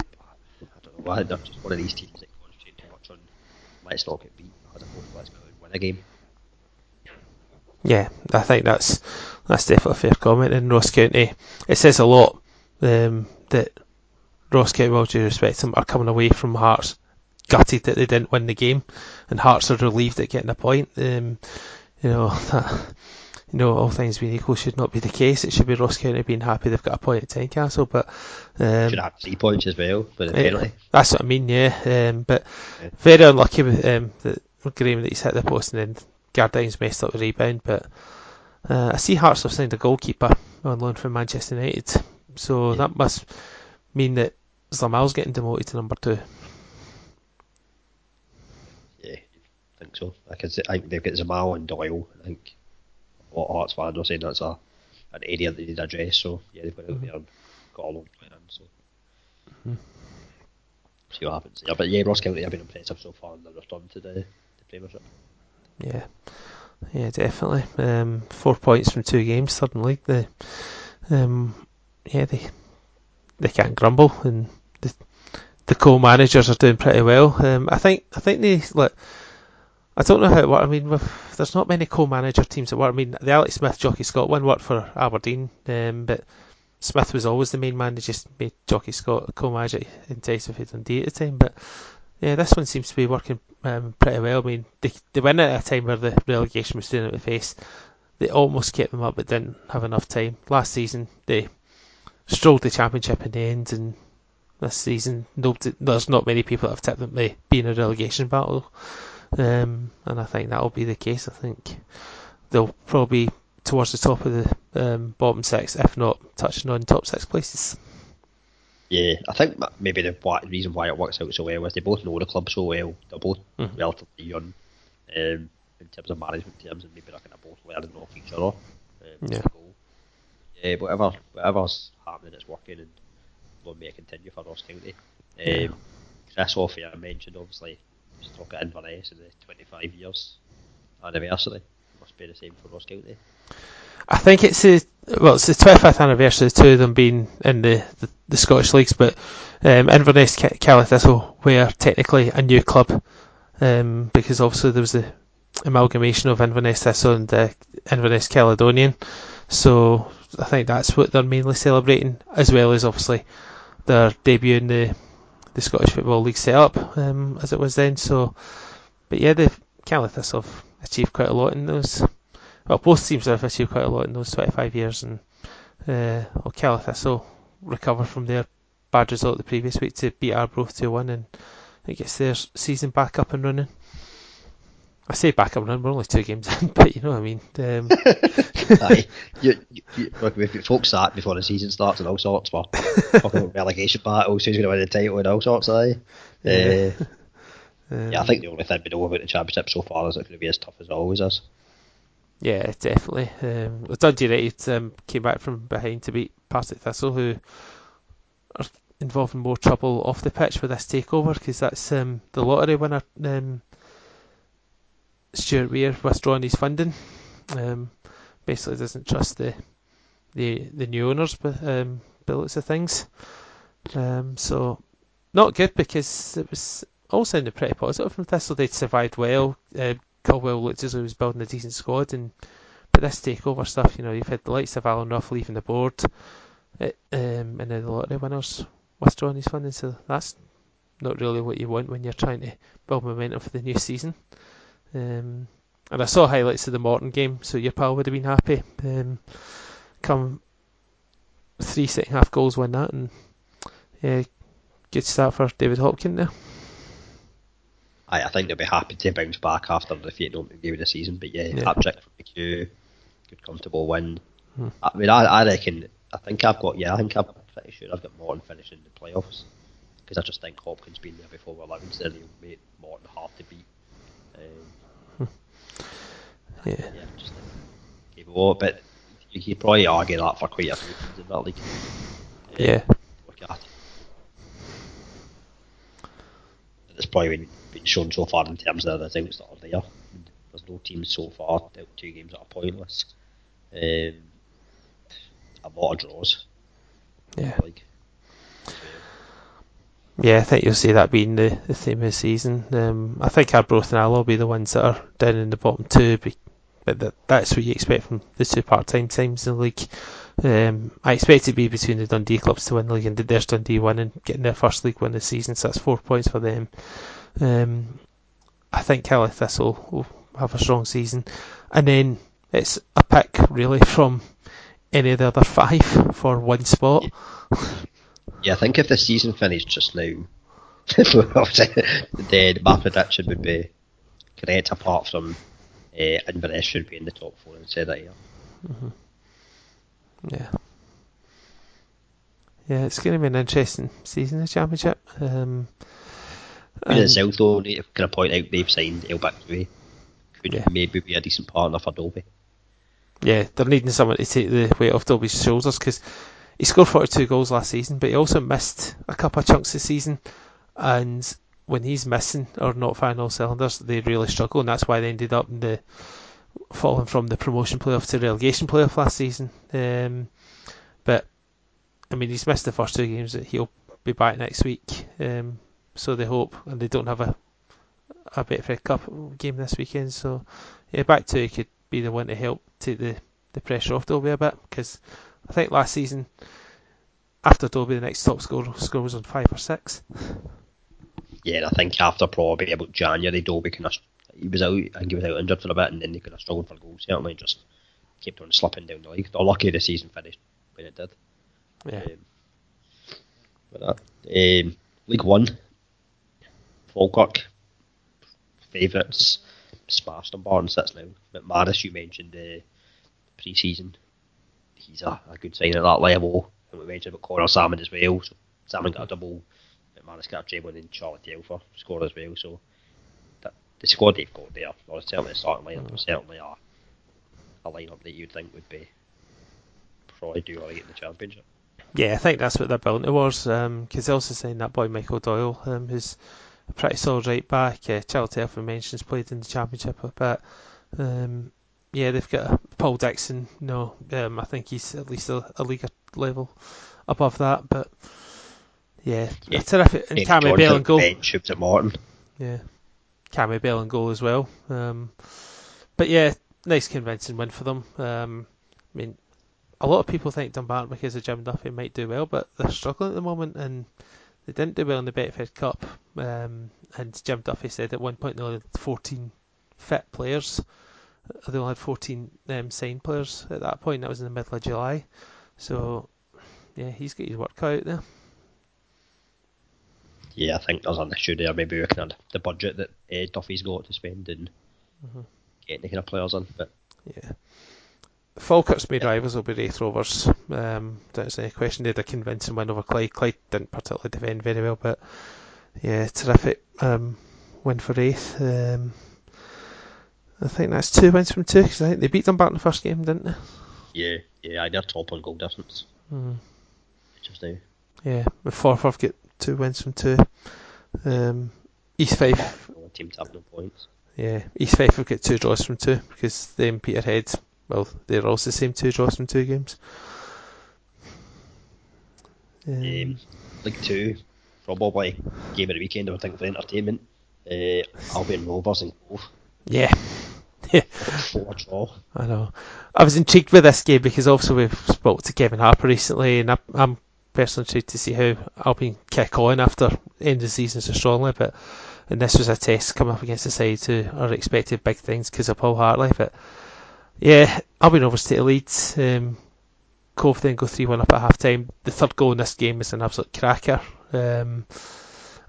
I don't know. I think they're just one of these teams that concentrate too much on not get beat as opposed to let's go out and win a game. Yeah, I think that's that's definitely a fair comment. In Ross County, it says a lot um, that Ross County, all due respect, them, are coming away from Hearts gutted that they didn't win the game, and Hearts are relieved at getting a point. Um, you know that. You know, all things being equal, should not be the case. It should be Ross County being happy they've got a point at Tynecastle, but um, should have three points as well. But apparently, that's what I mean. Yeah, um, but yeah. very unlucky with um, that Graham that he's hit the post and then Gardyne's messed up the rebound. But uh, I see Hearts have signed a goalkeeper on loan from Manchester United, so yeah. that must mean that Zlamal's getting demoted to number two. Yeah, I think so. I, can, I think they've got Zamal and Doyle. I think what Hearts fans are saying that's a an area that they need address. So yeah, they've got mm-hmm. and got all of them in. So mm-hmm. see what happens. Yeah, but yeah, Ross County have been impressive so far in the return to the, the Premiership. Yeah, yeah, definitely. Um, four points from two games, third in league. The um, yeah, they they can't grumble, and the the co-managers are doing pretty well. Um, I think I think they look. I don't know how it works. I mean, there's not many co-manager teams that work. I mean, the Alex Smith Jocky Scott one worked for Aberdeen, um, but Smith was always the main man. They just made Jocky Scott co-manager in Taste Dundee at the time. But yeah, this one seems to be working um, pretty well. I mean, they they went at a time where the relegation was doing it the face. They almost kept them up, but didn't have enough time. Last season, they strolled the championship in the end, and this season, nobody, there's not many people that have tipped them to be in a relegation battle. Um, and I think that'll be the case. I think they'll probably be towards the top of the um, bottom six, if not touching on top six places. Yeah, I think maybe the reason why it works out so well is they both know the club so well. They're both mm-hmm. relatively young um, in terms of management terms, and maybe they're kind of both learning off each other. Um, yeah. Yeah, whatever, whatever's happening, it's working, and will may continue for Ross County. Um, yeah. Chris Offier mentioned obviously just talk at Inverness in the 25 years anniversary. Must be the same for Ross County. I think it's the well, it's the 25th anniversary of two of them being in the, the, the Scottish leagues, but um, Inverness Caley Thistle were technically a new club um, because obviously there was the amalgamation of Inverness Thistle and uh, Inverness Caledonian. So I think that's what they're mainly celebrating, as well as obviously their debut in the the Scottish Football League set up um, as it was then. So, but yeah, the Caley Thistle have achieved quite a lot in those. Well, both teams have achieved quite a lot in those 25 years, and uh, well, Caley Thistle recover from their bad result the previous week to beat Arbroath 2-1, and it gets their season back up and running. I say back up and running, we're only two games in, but you know what I mean. Um, Aye, you, you, you, folks start before the season starts and all sorts. We're talking about relegation battles, who's going to win the title and all sorts. Aye. Yeah. Uh, um, yeah, I think the only thing we know about the championship so far is it's going to be as tough as it always is. Yeah, definitely. Um, Dundee United um, came back from behind to beat Partick Thistle, who are involved in more trouble off the pitch with this takeover because that's um, the lottery winner. Um, Stuart Weir withdrawing his funding. Um, basically doesn't trust the the the new owners, but um, of things. Um, so not good because it was all sounded pretty positive from Thistle. They'd survived well. Uh, Caldwell looked as though he was building a decent squad, and but this takeover stuff, you know, you've had the likes of Alan Rough leaving the board, it, um, and then the lottery winners withdrawing his funding. So that's not really what you want when you're trying to build momentum for the new season. Um, and I saw highlights of the Morton game, so your pal would have been happy. Um, come three second half goals, win that, and yeah, good start for David Hopkin there. I, I think they'll be happy to bounce back after the defeat opening game of the season, but yeah, yeah. hat trick for McHugh, good comfortable win. Hmm. I mean, I, I reckon, I think I've got, yeah, I think I'm pretty sure I've got Morton finishing the playoffs because I just think Hopkins been there before we're allowed, he'll make Morton hard to beat. Um, yeah. yeah just capable. But you could probably argue that for quite a few teams in that league. Yeah. Uh, it's probably been, been shown so far in terms of the results that are there. There's no teams so far out two games that are pointless. Um, a lot of draws. Yeah. Like, yeah, I think you'll see that being the, the theme of the season. Um, I think Arbroath and Alloa will be the ones that are down in the bottom two, but that, that's what you expect from the two part-time teams in the league. Um, I expect it to be between the Dundee clubs to win the league, and there's Dundee winning, getting their first league win this season, so that's four points for them. Um, I think Caley Thistle will have a strong season, and then it's a pick really from any of the other five for one spot. Yeah, I think if the season finished just now, then my prediction would be correct apart from uh, Inverness should be in the top four instead of here. Mm-hmm. Yeah. Yeah, it's going to be an interesting season, the Championship. Um, in itself, though, need to kind of point out they've signed El Bakhtaoui. Could Yeah. maybe be a decent partner for Dobbie. yeah, they're needing someone to take the weight off Dobbie's shoulders because he scored 42 goals last season, but he also missed a couple of chunks this season. And when he's missing or not firing all cylinders, they really struggle, and that's why they ended up in the falling from the promotion playoff to relegation playoff last season. Um, but I mean, he's missed the first two games. He'll be back next week, um, so they hope, and they don't have a a Betfred Cup game this weekend. So yeah, back to could be the one to help take the, the pressure off Dobbie a bit because I think last season after Dobbie the next top score score was on five or six. Yeah, and I think after probably about January, Dobbie kind of he was out. I think he was out injured for a bit, and then they kind of struggled for goals. Certainly, and just kept on slipping down the league. They're lucky the season finished when it did. Yeah, Um, that. Um, League One, Falkirk, favourites, smashed on Barn sits now. McManus, you mentioned uh, pre-season, he's a, a good sign at that level. And we mentioned about Conor Sammon as well. So Sammon got a double, McManus got a treble, and then Charlie Telfer scored as well. So that, the squad they've got there, or certainly the starting lineup, mm. certainly a, a lineup that you'd think would be probably do alright in the championship. yeah, I think that's what they're building towards. Because they also signed that boy Michael Doyle, um, who's a pretty solid right back. Uh, Charlie Telfer mentions played in the championship a bit. Um, yeah, they've got Paul Dixon. No, um, I think he's at least a, a league level above that. But yeah, Yeah. a terrific and Cammy Bell and goal. bench, at Morton. Yeah, Cammy Bell and goal as well. Um, but yeah, nice convincing win for them. Um, I mean, a lot of people think Dunbar because of Jim Duffy might do well, but they're struggling at the moment and they didn't do well in the Betfred Cup. Um, and Jim Duffy said at one point they only had 14 fit players. They only had 14 um, signed players at that point. That was in the middle of July. So, yeah, he's got his work cut out there. Yeah, I think there's an issue there. Maybe looking at the budget that uh, Duffy's got to spend and Mhm. getting the kind of players in. But Yeah. Falkirk's main rivals will be Raith Rovers. Um, that's any question. They had a convincing win over Clyde. Clyde didn't particularly defend very well, but yeah, terrific um, win for Raith. Um, I think that's two wins from two because I think they beat them back in the first game, didn't they? yeah, yeah, they're top on goal difference Mm. just now. Yeah, with Forfar get two wins from two. Um, East Fife, The only team to have no points. yeah, East Fife have got two draws from two because they them Peterhead, well, they're also the same two draws from two games. Um, Um, League Two, probably game of the weekend. I would think for entertainment. Uh, Albion Rovers and Cove. yeah. I know. I was intrigued with this game because also we've spoke to Kevin Harper recently, and I, I'm personally intrigued to see how Albion kick on after end of the season so strongly. But and this was a test coming up against the side who are expected big things because of Paul Hartley. But yeah, Albion Rovers take the lead. Um, Cove then go three one up at half time. The third goal in this game is an absolute cracker. Um,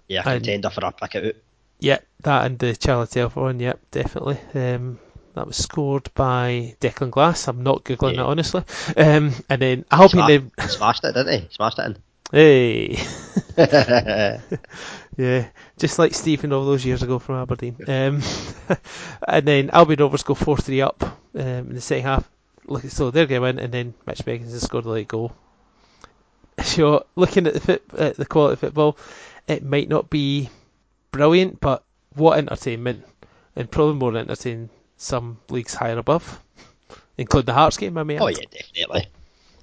Yeah, And- contender for a pick out. yeah, that and the Charlie Telfer one, yep, definitely. Um, that was scored by Declan Glass. I'm not googling Yeah. it honestly. Um, and then Albion, then, Sma- smashed it, didn't he? Smashed it hey, in. yeah, just like Stephen all those years ago from Aberdeen. Um, and then Albion Rovers go four three up um, in the second half. Look, so they're going to win, and then Mitch Beckins has scored a late goal. So looking at the fit, at the quality of football, it might not be brilliant, but what entertainment, and probably more entertaining some leagues higher above, including the Hearts game. I mean, Oh yeah, definitely.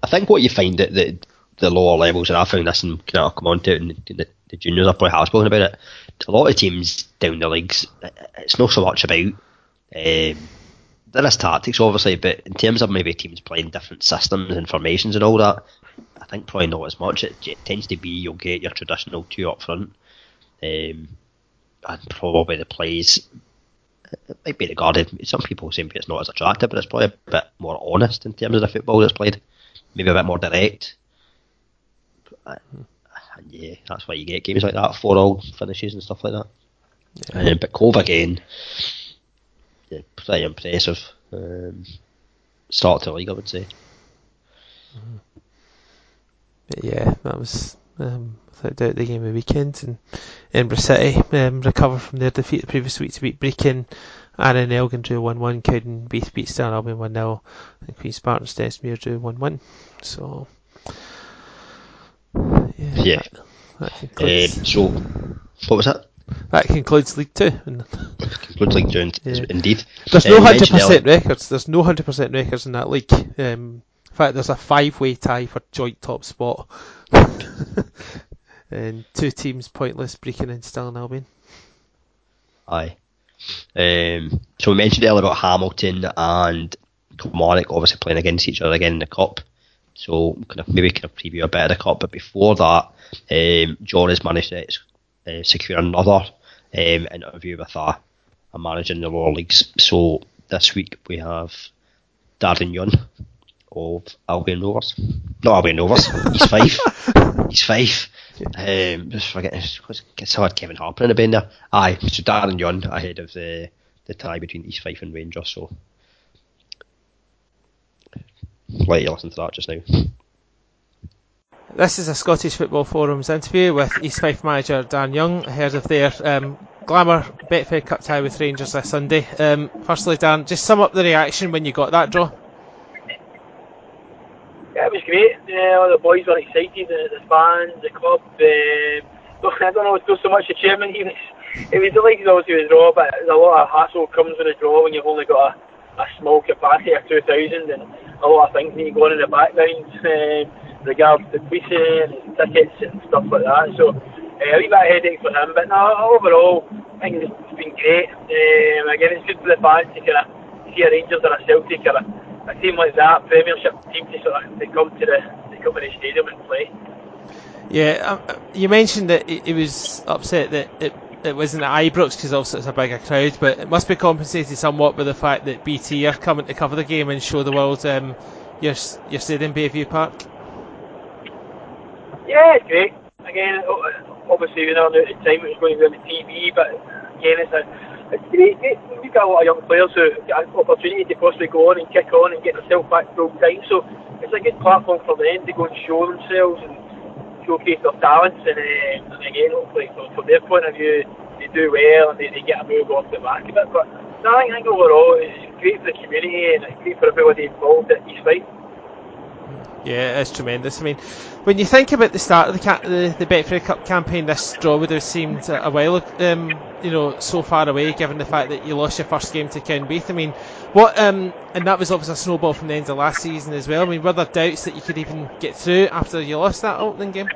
I think what you find at the the lower levels, and I found this and kind of come on to it, and the, the juniors I probably have spoken about it. A lot of teams down the leagues, it's not so much about. Um, there is tactics, obviously, but in terms of maybe teams playing different systems and formations and all that, I think probably not as much. It, it tends to be you'll get your traditional two up front. Um, and probably the plays might be regarded. Some people say it's not as attractive, but it's probably a bit more honest in terms of the football that's played. Maybe a bit more direct. But, and yeah, that's why you get games like that, four all finishes and stuff like that. Yeah. But Cove again, yeah, pretty impressive um, start to the league, I would say. But yeah, that was um, without doubt the game of the weekend. And Edinburgh City um, recovered from their defeat the previous week to beat Brechin. Annan Elgin drew 1 1, Cowden beat, beat Stirling Albion 1 0, and Queen Spartans Desmere drew 1 1. So, yeah. yeah. That, that concludes. Um, so, what was that? That concludes League Two. concludes League Two, yeah. indeed. There's no um, hundred percent records. There's no hundred percent records in that league. Um, in fact, there's a five-way tie for joint top spot, and two teams pointless, Brechin and Stirling Albion. Aye. Um, so we mentioned earlier about Hamilton and Kilmarnock obviously playing against each other again in the cup. So kind of maybe kind of preview a bit of the cup, but before that, um, John has managed to uh, secure another um, interview with a, a manager in the lower leagues. So this week we have Darren Young of Albion Rovers. Not Albion Rovers, East Fife. East Fife. Um, just forgetting, it's hard Kevin Harper in the bend there. Aye, so Darren Young ahead of the, the tie between East Fife and Rangers. So let you listen to that just now. This is a Scottish Football Forums interview with East Fife manager Dan Young ahead of their um, glamour Betfred Cup tie with Rangers this Sunday. Um, firstly, Dan, just sum up the reaction when you got that draw. Yeah, it was great. Yeah, all the boys were excited, the, the fans, the club. Uh, I don't know, there's so much the chairman. He was, he was delighted obviously with the draw, but there's a lot of hassle comes with a draw when you've only got a, a small capacity of 2,000 and a lot of things need going in the background. Uh, regards to policing and tickets and stuff like that. So uh, a wee bit of headache for him, but no, overall, I think it's been great. Um, again, it's good for the fans to kind of see a Rangers or a Celtic or a, a team like that, Premiership team, to sort of they come to the they come to the stadium and play. Yeah, um, you mentioned that it, was upset that it it wasn't at Ibrox because obviously it's a bigger crowd, but it must be compensated somewhat by the fact that BT are coming to cover the game and show the world um, your your stadium, Bayview Park. Yeah, it's great. Again, obviously we know at the time it was going to be on the TV, but again, it's a it's great. We've got a lot of young players who get an opportunity to possibly go on and kick on and get themselves back full time. So it's a good platform for them to go and show themselves and showcase their talents. And, uh, and again, hopefully from, from their point of view, they do well and they, they get a move off the back of it. But no, I think overall it's great for the community and it's great for everybody involved at East Fife. Yeah, it's tremendous. I mean, when you think about the start of the the, the Betfred Cup campaign, this draw would have seemed a while, um, you know, so far away, given the fact that you lost your first game to Cowdenbeath. I mean, what, um, and that was obviously a snowball from the end of last season as well. I mean, were there doubts that you could even get through after you lost that opening game?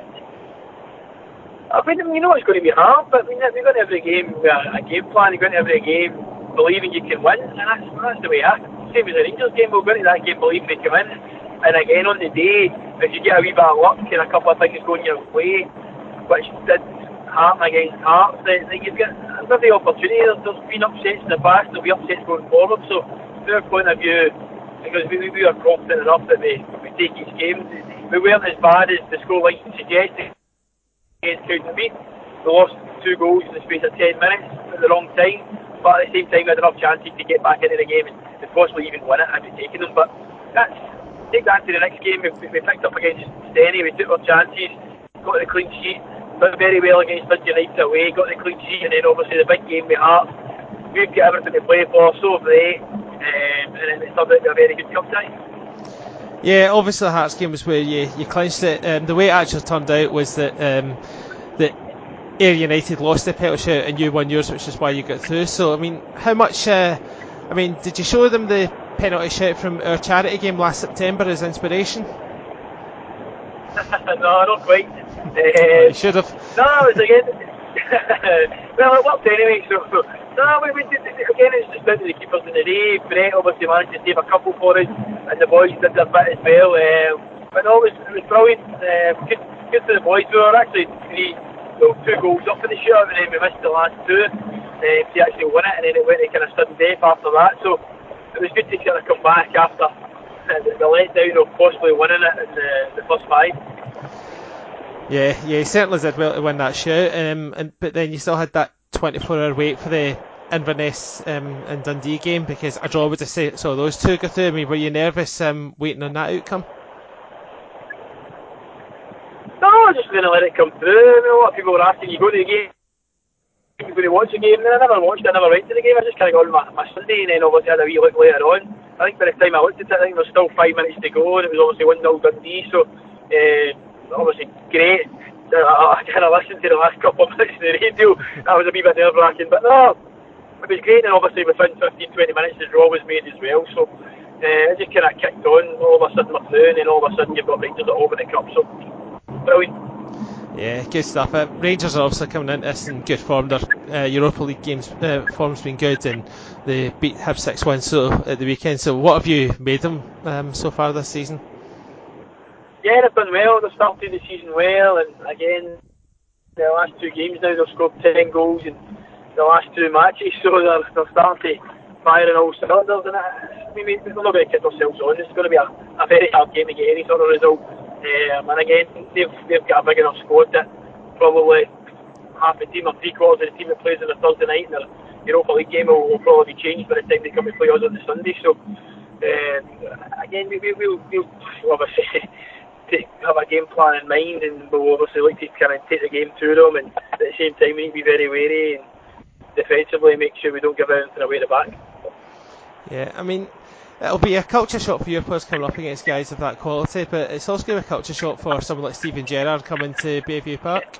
I mean, you know it's going to be hard, but I mean, we've got every game with a, game plan. You've got every game believing you can win, and that's, that's the way I. Same as the Rangers game, we'll go into that game believing they can win and again on the day, if you get a wee bit of luck and a couple of things going your way, which did happen against Hearts, then, then you've got every opportunity. There's, been upsets in the past, there'll be upsets going forward. So, from our point of view, because we, we were confident enough that we, we take each game, we weren't as bad as the scoreline suggested against Cowdenbeath. We lost two goals in the space of 10 minutes at the wrong time, but at the same time, we had enough chances to get back into the game and, and possibly even win it had we taken them. But that's take that to the next game. We, we picked up against Stenny, we took our chances, got the clean sheet, did very well against Dundee United away, got the clean sheet, and then obviously the big game we have. We've got everything to play for, so have they, um, and it turned out to be a very good cup tie. Yeah, obviously the Hearts game was where you, you clinched it. Um, the way it actually turned out was that um, that Ayr United lost the penalty shoot and you won yours, which is why you got through. So, I mean, how much? Uh, I mean, did you show them the penalty shout from our charity game last September as inspiration? no, not quite. Uh, should have. No, it's again. well, it worked anyway. So, no, we, we did, again, it's just down to the keepers in the day. Brett obviously managed to save a couple for us, and the boys did their bit as well. Uh, but no, it was, it was brilliant. Uh, good, good for the boys. We were actually three so two goals up in the shootout, and then we missed the last two uh, to actually win it, and then it went to kind of sudden death after that. So it was good to kind of come back after the, the letdown of possibly winning it in the, the first five. Yeah, yeah, he certainly did well to win that shoot. Um, and but then you still had that 24-hour wait for the Inverness um, and Dundee game because a draw would have say so those two go through. I mean, were you nervous um, waiting on that outcome? No, I was just going to let it come through. I mean, a lot of people were asking, you go to the game, you going to watch game? And I never watched it, I never went to the game. I just kind of got on my, my Sunday and then obviously had a wee look later on. I think by the time I looked at it, I think there was still five minutes to go and it was obviously 1 0 Dundee, so uh, obviously great. I, I kind of listened to the last couple of minutes of the radio. That was a wee bit nerve wracking, but no, it was great, and obviously within 15, 20 minutes the draw was made as well. So uh, it just kind of kicked on. All of a sudden we're and then all of a sudden you've got Rangers at home in the cup. So brilliant. Yeah, good stuff. Uh, Rangers are obviously coming into this in good form. Their uh, Europa League games uh, form's been good, and they beat Hib six one so at the weekend. So, what have you made them um, so far this season? Yeah, they've done well. They've started the season well, and again, the last two games now they've scored ten goals in the last two matches, so they're, they're starting in all cylinders. And I mean, we're not going to kid ourselves on. It's going to be a, a very hard game to get any sort of result. Um, and again, they've, they've got a big enough squad that probably half the team or three quarters of the team that plays on a Thursday night in their Europa League game will, will probably be changed by the time they come to play us on the Sunday. So, um, again, we, we, we'll, we'll obviously have a game plan in mind and we'll obviously like to kind of take the game to them and at the same time we need to be very wary and defensively make sure we don't give anything away the back. Yeah, I mean, it'll be a culture shock for your players coming up against guys of that quality, but it's also going to be a culture shock for someone like Steven Gerrard coming to Bayview Park.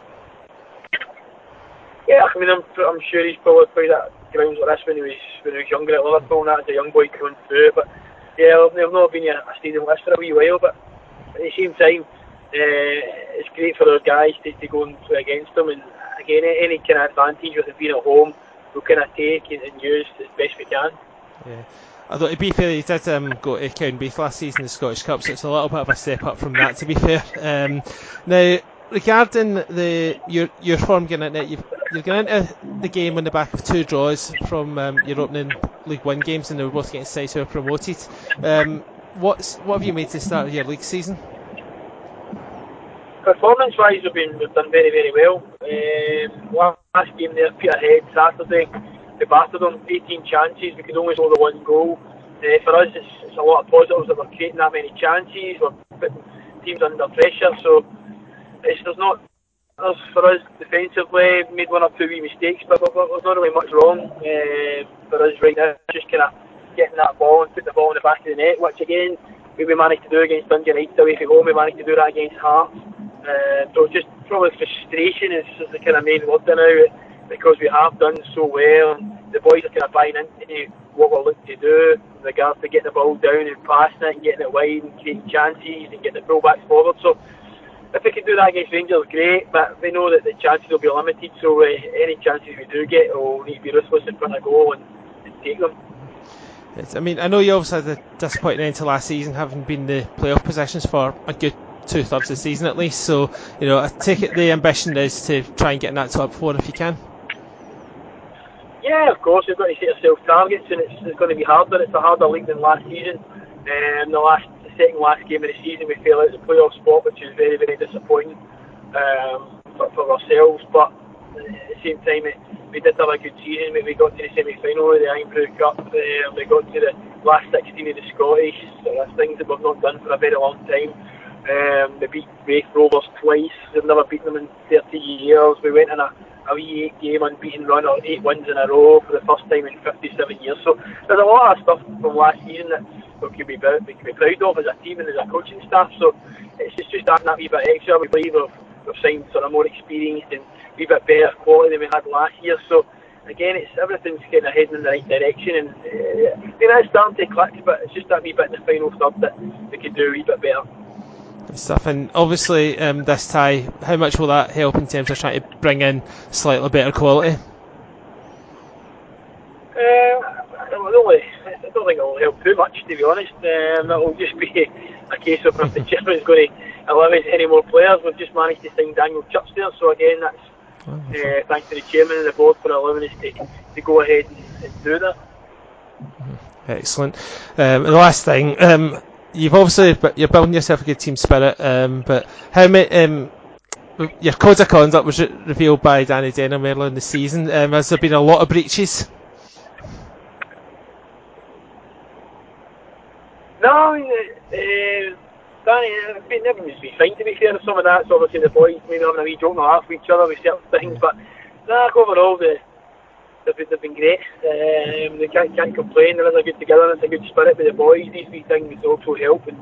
Yeah, I mean, I'm, I'm sure he's probably played at grounds like this when he was when he was younger at Liverpool and that as a young boy coming through. But yeah, they've not been a, a stadium list for a wee while. But at the same time, uh, it's great for our guys to, to go and play against them. And again, any kind of advantage with it being at home, we'll kind of take and, and use as best we can. Yeah. Although to be fair, he did um, go to Cowdenbeath last season in the Scottish Cup, so it's a little bit of a step up from that. To be fair, um, now regarding the your your form getting into it, you've, you're going into the game on the back of two draws from um, your opening League One games, and they were both against sides who were promoted. Um, what's what have you made to start your league season? Performance-wise, we've been we've done very very well. Um, last game there, Peterhead Saturday, we battered them, 18 chances. We could only score the one goal. Uh, for us, it's, it's a lot of positives that we're creating that many chances. We're putting teams under pressure, so it's, there's not there's, for us defensively made one or two wee mistakes, but there's not really much wrong uh, for us right now. Just kind of getting that ball and putting the ball in the back of the net, which again we, we managed to do against Dundee United away from home. We managed to do that against Hearts. Uh, so just probably frustration is, is the kind of main word now because we have done so well. The boys are kind of buying into what we're looking to do in regards to getting the ball down and passing it and getting it wide and creating chances and getting the fullbacks forward. So if we can do that against Rangers, great, but we know that the chances will be limited, so uh, any chances we do get, we'll need to be ruthless in front of goal and, and take them. I mean, I know you obviously had a disappointing end to last season, having been the playoff positions for a good two thirds of the season at least. So, you know, I take it the ambition is to try and get in that top four if you can. Yeah, of course, we've got to set ourselves targets, and it's, it's going to be harder. It's a harder league than last season. Um, the last, the second last game of the season, we fell out the playoff spot, which is very, very disappointing um, for, for ourselves. But at the same time, we did have a good season. We, we got to the semi-final of the Irn-Bru Cup. Uh, we got to the last 16 of the Scottish. So that's things that we've not done for a very long time. Um, we beat Raith Rovers twice. We've never beaten them in 30 years. We went in a a wee eight game unbeaten run or eight wins in a row for the first time in 57 years. So there's a lot of stuff from last season that we could be, we be proud of as a team and as a coaching staff. So it's just, just adding that wee bit extra. We believe we've, we've signed sort of more experienced and a wee bit better quality than we had last year. So again, it's everything's kind of heading in the right direction, and uh, you know, it's starting to click, but it's just that wee bit in the final third that we could do a wee bit better stuff. And obviously, um, this tie, how much will that help in terms of trying to bring in slightly better quality? Uh, I don't think it'll help too much, to be honest. Um, it'll just be a case of if the chairman's going to allow any more players. We've just managed to sign Daniel Chips there, so again, that's uh, thanks to the chairman and the board for allowing us to, to go ahead and, and do that. Excellent. Um, and the last thing, um, you've obviously you're building yourself a good team spirit, um, but how many? Um, your code of conduct was revealed by Danny Denholm earlier in the season. Um, has there been a lot of breaches? No, mean, uh, Danny, it's been never been fine to be fair. Some of that's obviously the boys maybe having a wee joke and laugh with each other with certain things, but nah, overall the they've, they've been great. Um, they can't, can't complain. There is a good togetherness, a good spirit with the boys. These three things also help and,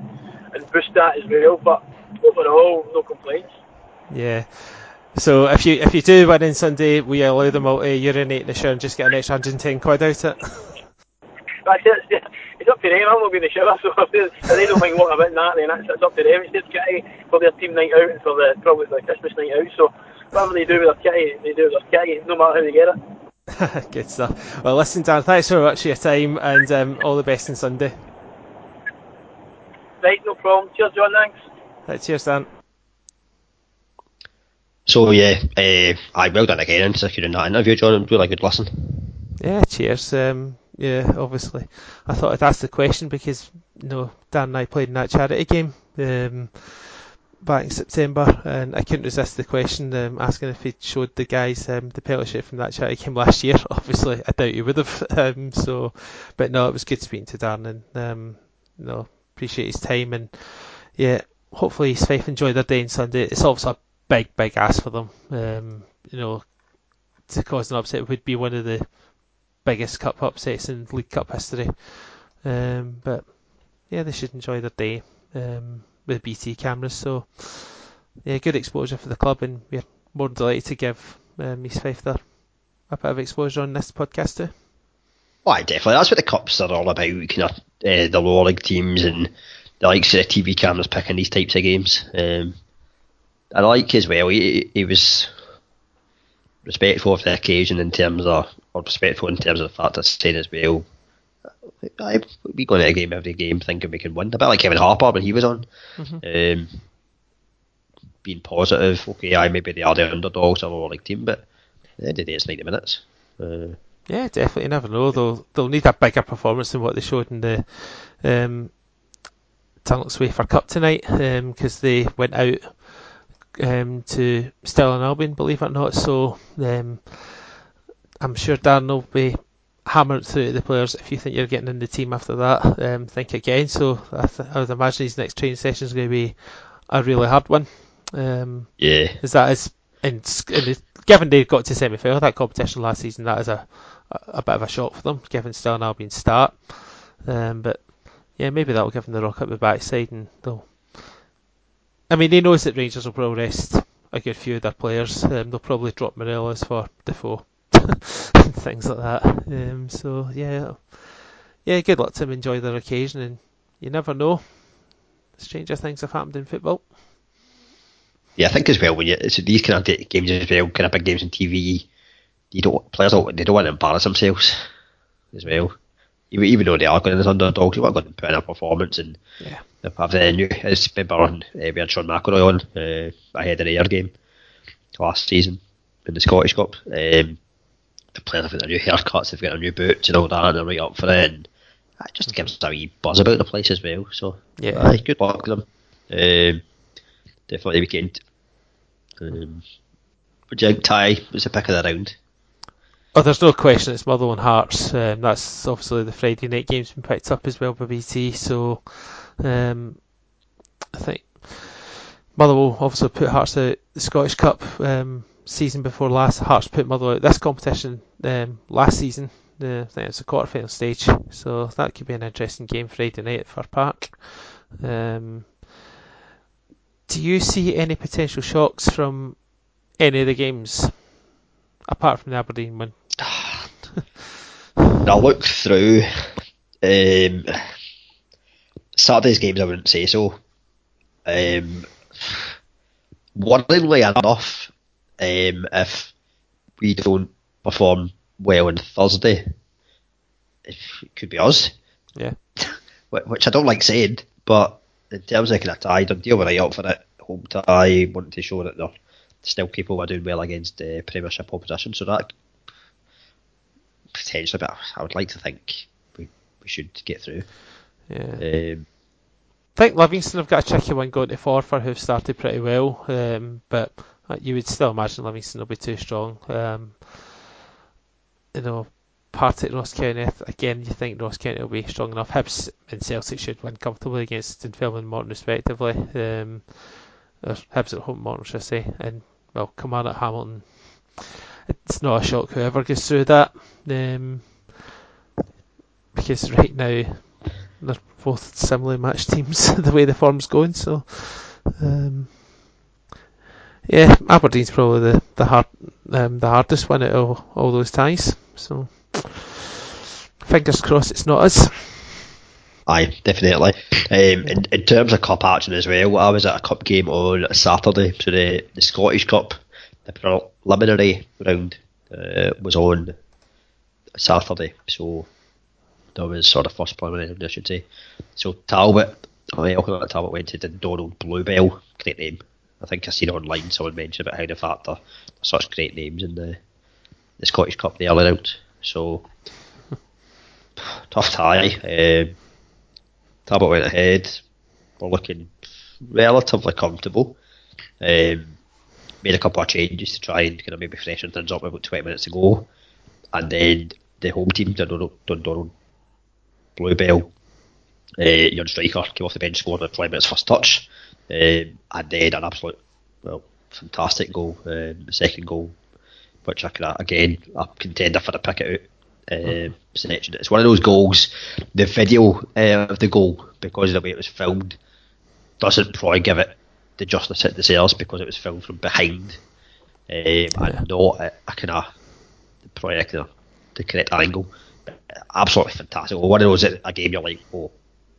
and boost that as well. But overall, no complaints. Yeah. So if you if you do win on Sunday, we allow them all to urinate in the shower and just get an extra 110 quid out it. That's it. It's up to them. I'm not going to shower, so if they, don't mind what about that, then that's, that's up to them. It's just kitty for their team night out and for the probably the Christmas night out. So whatever they do with their kitty, they do with their kitty, no matter how they get it. Good stuff. Well, listen, Dan, thanks very much for your time and um, all the best on Sunday. Right, no problem. Cheers, John. Thanks. Right, cheers, Dan. So yeah, uh, I well done again in securing that interview, John. Really good listen. Yeah, cheers. Um, yeah, obviously, I thought I'd ask the question because you know Dan and I played in that charity game um, back in September, and I couldn't resist the question um, asking if he'd showed the guys um, the penalty shoot from that charity game last year. Obviously, I doubt he would have. Um, so, but no, it was good speaking to Dan, and um, you know, appreciate his time, and yeah, hopefully his faith enjoy their day on Sunday. It's obviously a big, big ask for them. Um, you know, to cause an upset would be one of the biggest cup upsets in League Cup history. Um, but yeah, they should enjoy their day um, with BT cameras. So yeah, good exposure for the club, and we're more than delighted to give um, East Fife a bit of exposure on this podcast too. Why, definitely. That's what the cups are all about. Kind of uh, the lower league teams and the likes of the TV cameras picking these types of games. Um, I like as well. He, he was respectful of the occasion in terms of, or respectful in terms of the fact that saying as well. I, we go into a game every game thinking we can win. A bit like Kevin Harper when he was on. Mm-hmm. Um, being positive, okay, I maybe they are the underdogs of a lower league team, but at the end of the day, it's 90 minutes. Uh, yeah, definitely. You never know. They'll they'll need a bigger performance than what they showed in the um, Tunnock's Wafer Cup tonight because um, they went out um, to Stirling Albion, believe it or not. So um, I'm sure Dan will be hammering through the players. If you think you're getting in the team after that, um, think again. So I, th- I, would imagine his next training session is going to be a really hard one. Um, yeah. Is that is in, in the, given they got to semi final that competition last season, that is a, a, a bit of a shock for them, given Stirling Albion start. Um, but yeah, maybe that'll give them the rock up the backside and they'll I mean, he knows that Rangers will probably rest a good few of their players. Um, they'll probably drop Morelos for Defoe and things like that. Um, so yeah, yeah, good luck to them. Enjoy their occasion, and you never know. Stranger things have happened in football. Yeah, I think as well when you it's these kind of games as well, kind of big games on TV, you don't players don't they don't want to embarrass themselves as well even, even though they are going as underdogs, you want to go and put in a performance and yeah. have the new. As remember on, uh, we had Sean McElroy on uh, ahead of the Ayr game last season in the Scottish Cup. Um, the players have got their new haircuts, they've got their new boots and all that, and they're right up for it. And that just gives a wee buzz about the place as well. So yeah, aye, good luck to them. Um, definitely the weekend. Um, but you think Ty was the pick of the round? Oh, there's no question it's Motherwell and Hearts. Um, that's obviously the Friday night game's been picked up as well by BT. So um, I think Motherwell will obviously put Hearts out the Scottish Cup um, season before last. Hearts put Motherwell out this competition um, last season. Uh, I think it's a quarter final stage, so that could be an interesting game Friday night at Fir Park. Um, do you see any potential shocks from any of the games apart from the Aberdeen one? I look through um, Saturday's games. I wouldn't say so. Um, worryingly enough, um, if we don't perform well on Thursday, it could be us. Yeah. Which I don't like saying, but in terms of kind of tie, Dundee were right up for it. Home tie, wanting to show that they're still capable of doing well against uh, Premiership opposition. So that potentially, but I would like to think we, we should get through. Yeah. Um, I think Livingston have got a tricky one going to Forfar, who've started pretty well, um, but you would still imagine Livingston will be too strong. Um, you know, Partick Ross County, again, you think Ross County will be strong enough. Hibs and Celtic should win comfortably against Dunfermline and Morton, respectively. Um, Hibs at home, Morton, should I say, and well, Command at Hamilton. It's not a shock whoever gets through that, um, because right now they're both similarly matched teams the way the form's going. So, um, yeah, Aberdeen's probably the the hard um, the hardest one out of all those ties. So, fingers crossed it's not us. Aye, definitely. Um, in, in terms of cup action as well, I was at a cup game on a Saturday, so the, the Scottish Cup, the preliminary round uh, was on Saturday, so that was sort of first preliminary round, I should say. So Talbot, oh, yeah, Talbot went to Donald Bluebell, great name. I think I seen online someone mentioned about how the fact they're such great names in the the Scottish Cup the early round. So tough tie. Um, Talbot went ahead. We're looking relatively comfortable. Um, made a couple of changes to try and kind of maybe freshen things up about 20 minutes ago. And then the home team, Dundonald, Dundonald Bluebell, uh, young striker, came off the bench, scored at 20 minutes first touch. Um, and then an absolute, well, fantastic goal, um, the second goal, which I can, again, a contender for the pick it out uh, section. It's one of those goals. The video uh, of the goal, because of the way it was filmed, doesn't probably give it the justice it deserves because it was filmed from behind um, and not a, a kind of probably a kind of the correct angle. Absolutely fantastic. Well, one of those a game you're like, oh,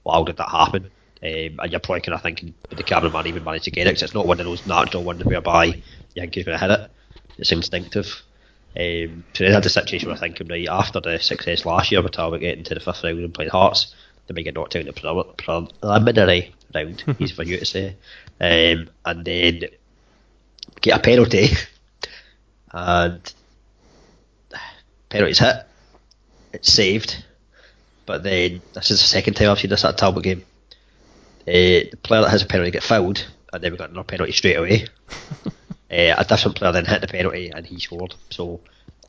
wow, did that happen? Um, and you're probably kind of thinking, did the cameraman even managed to get it? Because it's not one of those natural ones whereby you think you're going to hit it. It's instinctive. Um, so they had the situation where I think right after the success last year with Talbot getting to the fifth round and playing Hearts, they may get knocked out in the preliminary round, easy for you to say, um, and then get a penalty, and penalty's hit, it's saved, but then this is the second time I've seen this at a Talbot game. Uh, the player that has a penalty get fouled, and then we got another penalty straight away. Uh, a different player then hit the penalty and he scored. So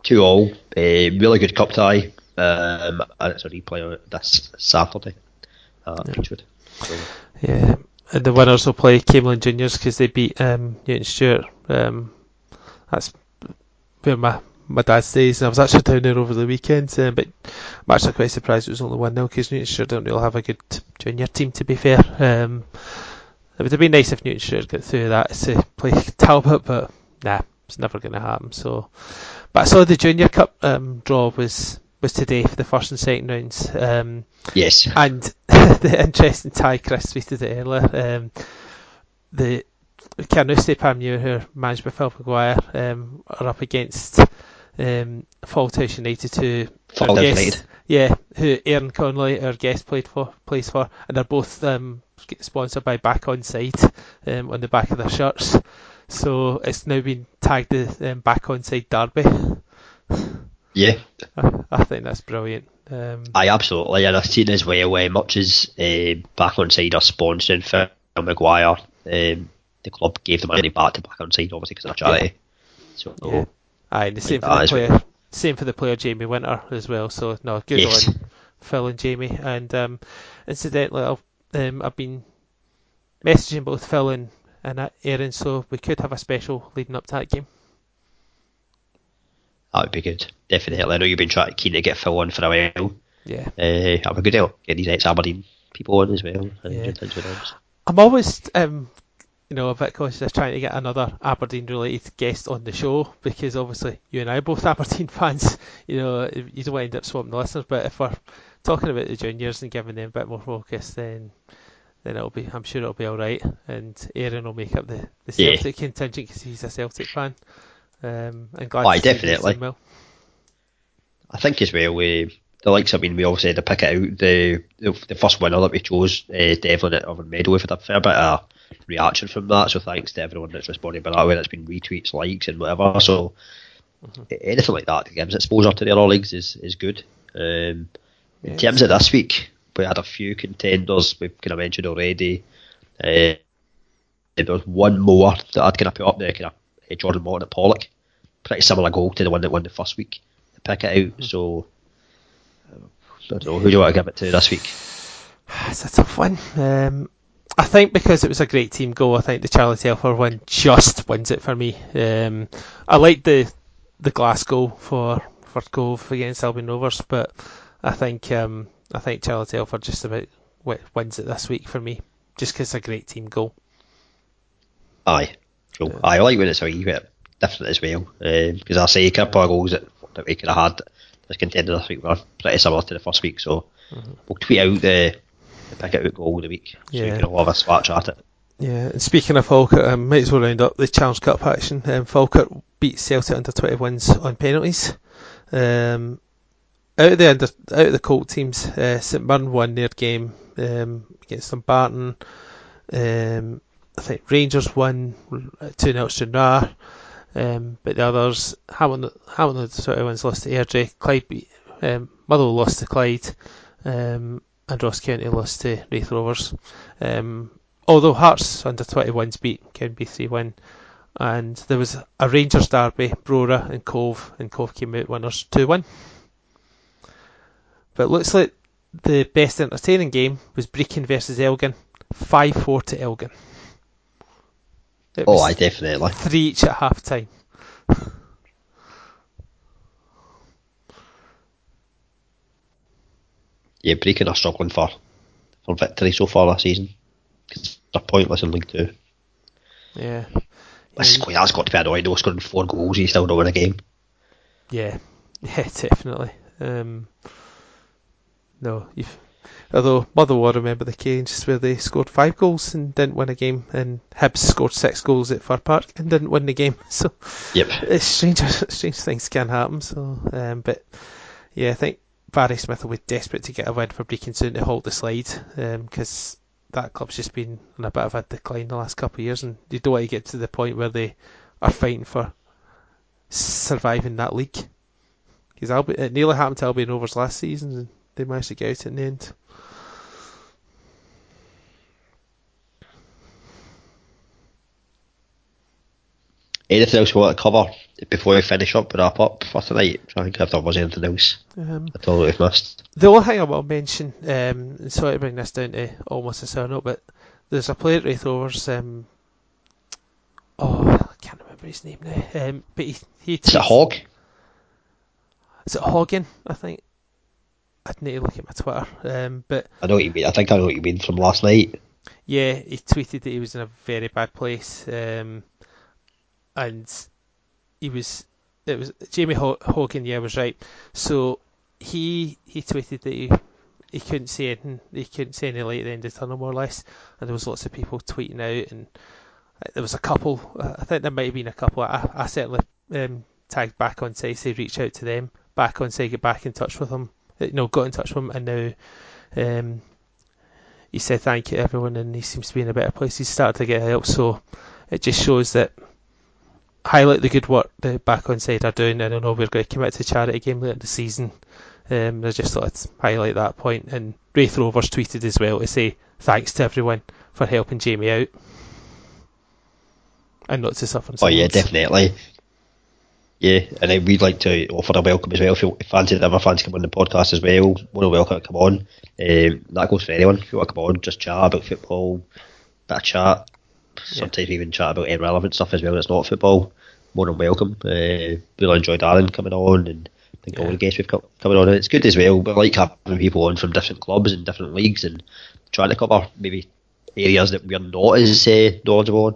two all, uh, really good cup tie, um, and it's a replay on this Saturday at yeah. So. Yeah, and the winners will play Camelon Juniors because they beat um, Newton Stewart. Um, that's where my my dad stays, and I was actually down there over the weekend. Um, but I'm actually quite surprised it was only one 0 because Newton don't really have a good junior team. To be fair. Um, it would have been nice if Newton Stewart got through that to play Talbot, but nah, it's never going to happen. So, but I saw the Junior Cup um, draw was was today for the first and second rounds. Um, yes. And the interesting tie, Chris tweeted it earlier. Um, the Carnoustie Panmure, who are managed by Phil McGuire, um, are up against um, Fauldhouse United, who United. Yeah, who Aaron Conley, our guest, played for, plays for, and they're both um, sponsored by Back On Side um, on the back of their shirts. So it's now been tagged the um, Back On Side Derby. Yeah, I, I think that's brilliant. Um, I absolutely, and I've seen as well. Uh, much as uh, Back On Side are sponsoring Phil McGuire, um, the club gave the money back to Back On Side, obviously because of charity. So, yeah. Aye, the same for the player. Same for the player Jamie Winter as well. So no, good yes. on Phil and Jamie. And um, incidentally, I've, um, I've been messaging both Phil and, and Aaron, so we could have a special leading up to that game. That would be good, definitely. I know you've been trying keen to get Phil on for a while. Yeah, uh, have a good deal. Get these ex Aberdeen people on as well. Yeah. I'm always um, you know, a bit cautious of trying to get another Aberdeen related guest on the show because obviously you and I are both Aberdeen fans. You know, you don't want to end up swamping the listeners, but if we're talking about the juniors and giving them a bit more focus, then then it'll be, I'm sure it'll be all right. And Aaron will make up the, the Celtic yeah. contingent because he's a Celtic fan. Um, and glad Why, definitely. I think as well, we, the likes, I mean, we obviously had to pick it out. The the, the first winner that we chose, uh, Devlin at Overnmeadow, we've had a fair bit of reaction from that. So thanks to everyone that's responded by that way. That's been retweets, likes, and whatever. So mm-hmm. anything like that that gives exposure to the other leagues is is good. Um, in terms of this week, we had a few contenders we've kind of mentioned already. Uh, there was one more that I'd kind of put up there, kind of uh, Jordan Morton at Pollok. Pretty similar goal to the one that won the first week. To pick it out, mm-hmm. so I don't know who do you want to give it to this week. It's a tough one. Um, I think because it was a great team goal, I think the Charlie Telfer one just wins it for me. Um, I like the the Glasgow for for Cove against Albion Rovers, but I think um, I think Charlie Telfer just about wins it this week for me, just because it's a great team goal. Aye, cool. Aye, I like when it's a wee bit different as well, because um, I say a couple of goals that, that we could have had as contender this week were pretty similar to the first week, so mm-hmm. we'll tweet out the pick out goal of the week. So yeah. you can all have a swatch at it. Yeah, and speaking of Falkirk, um, might as well round up the Challenge Cup action. Um, Falkirk beat Celtic under 20 wins on penalties. Um, out of the under, out of the Colt teams, uh, St Mirren won their game um, against Dumbarton. Um, I think Rangers won two 0 to um, but the others, Hamilton, Hamilton sort of wins lost to Airdrie. Clyde beat, um, Motherwell lost to Clyde. Um, and Ross County lost to Raith Rovers. Um, although Hearts under 21s beat County 3 1. And there was a Rangers derby, Brora and Cove, and Cove came out winners 2 1. But it looks like the best entertaining game was Brechin versus Elgin, 5 4 to Elgin. oh, I definitely. Three each at half time. Yeah, Brechin are struggling for for victory so far this season. They're pointless in League Two. Yeah. That's, yeah. that's got to be annoying though, scoring four goals, you still don't win a game. Yeah, yeah, definitely. Um, no, you've, although Motherwell remember the case where they scored five goals and didn't win a game, and Hibs scored six goals at Fir Park and didn't win the game. So, yep, it's strange, strange things can happen. So, um, but yeah, I think Barry Smith will be desperate to get a win for Brechin to halt the slide because um, that club's just been in a bit of a decline the last couple of years and you don't want to get to the point where they are fighting for surviving that league. Because it nearly happened to Albion Rovers last season and they managed to get out in the end. Anything else you want to cover before we finish up and wrap up for tonight? I think if there was anything else um, at all that we've missed. The only thing I will mention, um, sorry to bring this down to almost a sour note, but there's a player at Raith Rovers, um, oh, I can't remember his name now, um, but he, he Is it Hog? Is it Hoggin, I think? I'd need to look at my Twitter, um, but... I know what you mean, I think I know what you mean from last night. Yeah, he tweeted that he was in a very bad place, um, and he was it was Jamie Hogan. Yeah, was right. So he he tweeted that he he couldn't see anything. He couldn't see any light at the end of the tunnel, more or less. And there was lots of people tweeting out, and there was a couple. I think there might have been a couple. I, I certainly um, tagged Back Onside say reach out to them. Back Onside get back in touch with them. You know, got in touch with him, and now um, he said thank you to everyone, and he seems to be in a better place. He's started to get help, so it just shows that highlight the good work the Back Onside are doing. And I know we're going to commit to charity game later in the season. Um, I just thought I'd highlight that point. And Raith Rovers tweeted as well to say thanks to everyone for helping Jamie out. And not to suffer. Oh yeah, definitely. Yeah, and then we'd like to offer a welcome as well. If you fancy the other fans come on the podcast as well, more than welcome to come on. Um, that goes for anyone. If you want to come on, just chat about football, bit of chat. Sometimes yeah. even chat about irrelevant stuff as well that's not football more than welcome. Uh, really enjoyed Aaron coming on and I think all the guests we've got coming on. And it's good as well. But I like having people on from different clubs and different leagues and trying to cover maybe areas that we're not as uh, knowledgeable on.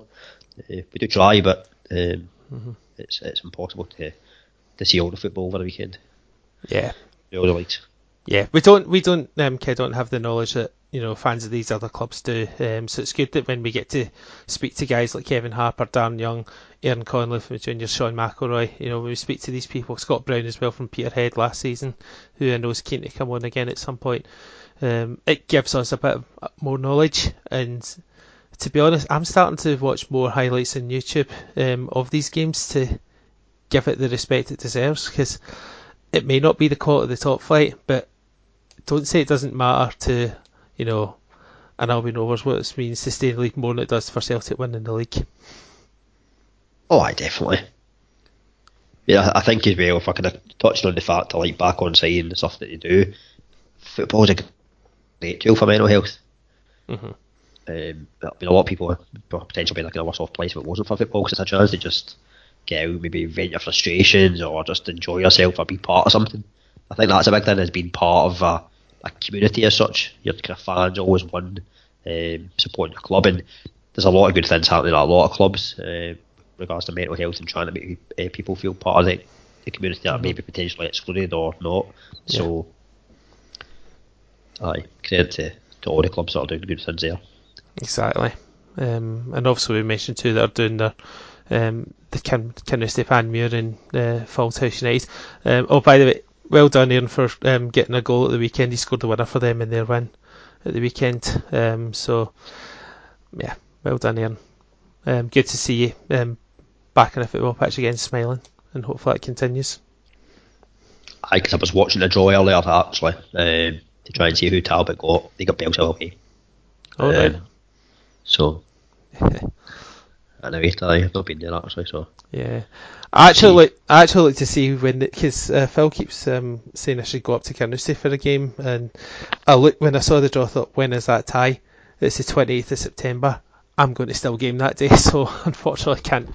Uh, we do try, but um, mm-hmm. it's it's impossible to to see all the football over the weekend. Yeah, all the leagues. Yeah, we don't we don't um, don't have the knowledge that you know fans of these other clubs do. Um, so it's good that when we get to speak to guys like Kevin Harper, Darren Young, Aaron Conley from Junior, Sean McElroy, you know, when we speak to these people, Scott Brown as well from Peterhead last season, who I know is keen to come on again at some point. Um, it gives us a bit more knowledge and to be honest, I'm starting to watch more highlights on YouTube um, of these games to give it the respect it deserves because it may not be the quality of the top flight, but don't say it doesn't matter to, you know, an Albion Rovers what it means to stay in the league more than it does for Celtic winning the league. Oh, I definitely. Yeah, I think as well, if I could have touched on the fact I like back on and the stuff that they do, football's a great tool for mental health. Mm-hmm. Um, I mean, a lot of people are potentially be like in a worse off place if it wasn't for football because it's a chance to just get out, maybe vent your frustrations or just enjoy yourself or be part of something. I think that's a big thing as being part of a, a community as such. Your kind of fans always won, um, supporting your club, and there's a lot of good things happening at a lot of clubs uh, regards to mental health and trying to make uh, people feel part of the, the community that may be potentially excluded or not. Yeah. So, aye, credit to, to all the clubs that are doing good things there. Exactly. Um, and obviously we mentioned too that are doing their um, the Kin- Kinross Panmure and uh, Fauldhouse United. Um, oh, by the way, well done Aaron for um, getting a goal at the weekend. He scored the winner for them in their win at the weekend. Um, so, yeah, well done Aaron. Um, good to see you um, back in a football pitch again, smiling, and hopefully that continues. I, cause I was watching the draw earlier actually um, to try and see who Talbot got. They got Bells okay. Oh, right. So. I know he's I've not been there actually, so. Yeah. I actually look, I actually like to see when, because uh, Phil keeps um, saying I should go up to Carnoustie for a game, and I look when I saw the draw, I thought, when is that tie? It's the 28th of September. I'm going to still game that day, so unfortunately can't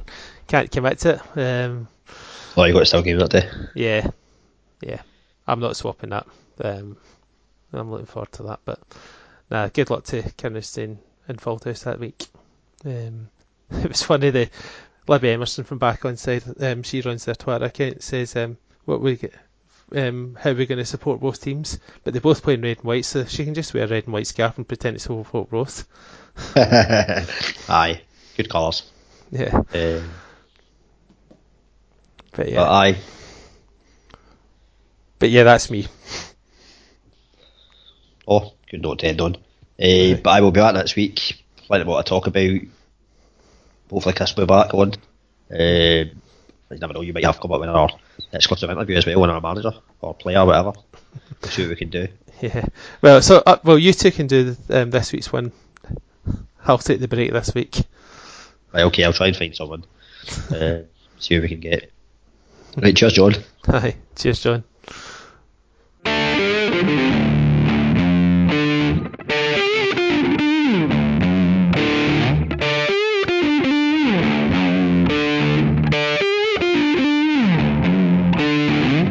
can't commit to it. Um, oh, you got to still game that day? Yeah, yeah. I'm not swapping that. Um, I'm looking forward to that, but nah, good luck to Carnoustie and, Fauldhouse that week. Um, it was funny the Libby Emerson from Back Onside. Um, she runs their Twitter account. Says um, what we get, um, how we're going to support both teams, but they both play in red and white, so she can just wear a red and white scarf and pretend it's Hope both. aye, good colours. Yeah. Um, but yeah. But aye. But yeah, that's me. Oh, good note to end on. Uh, but I will be back next week. Plenty more to talk about hopefully will be back on. Uh, you never know, you might have come up with our exclusive interview as well with our manager or player, whatever. We'll see what we can do. Yeah. Well, so uh, well, you two can do um, this week's one. I'll take the break this week. Right, okay, I'll try and find someone. Uh, see what we can get. Right, cheers, John. Hi, cheers, John.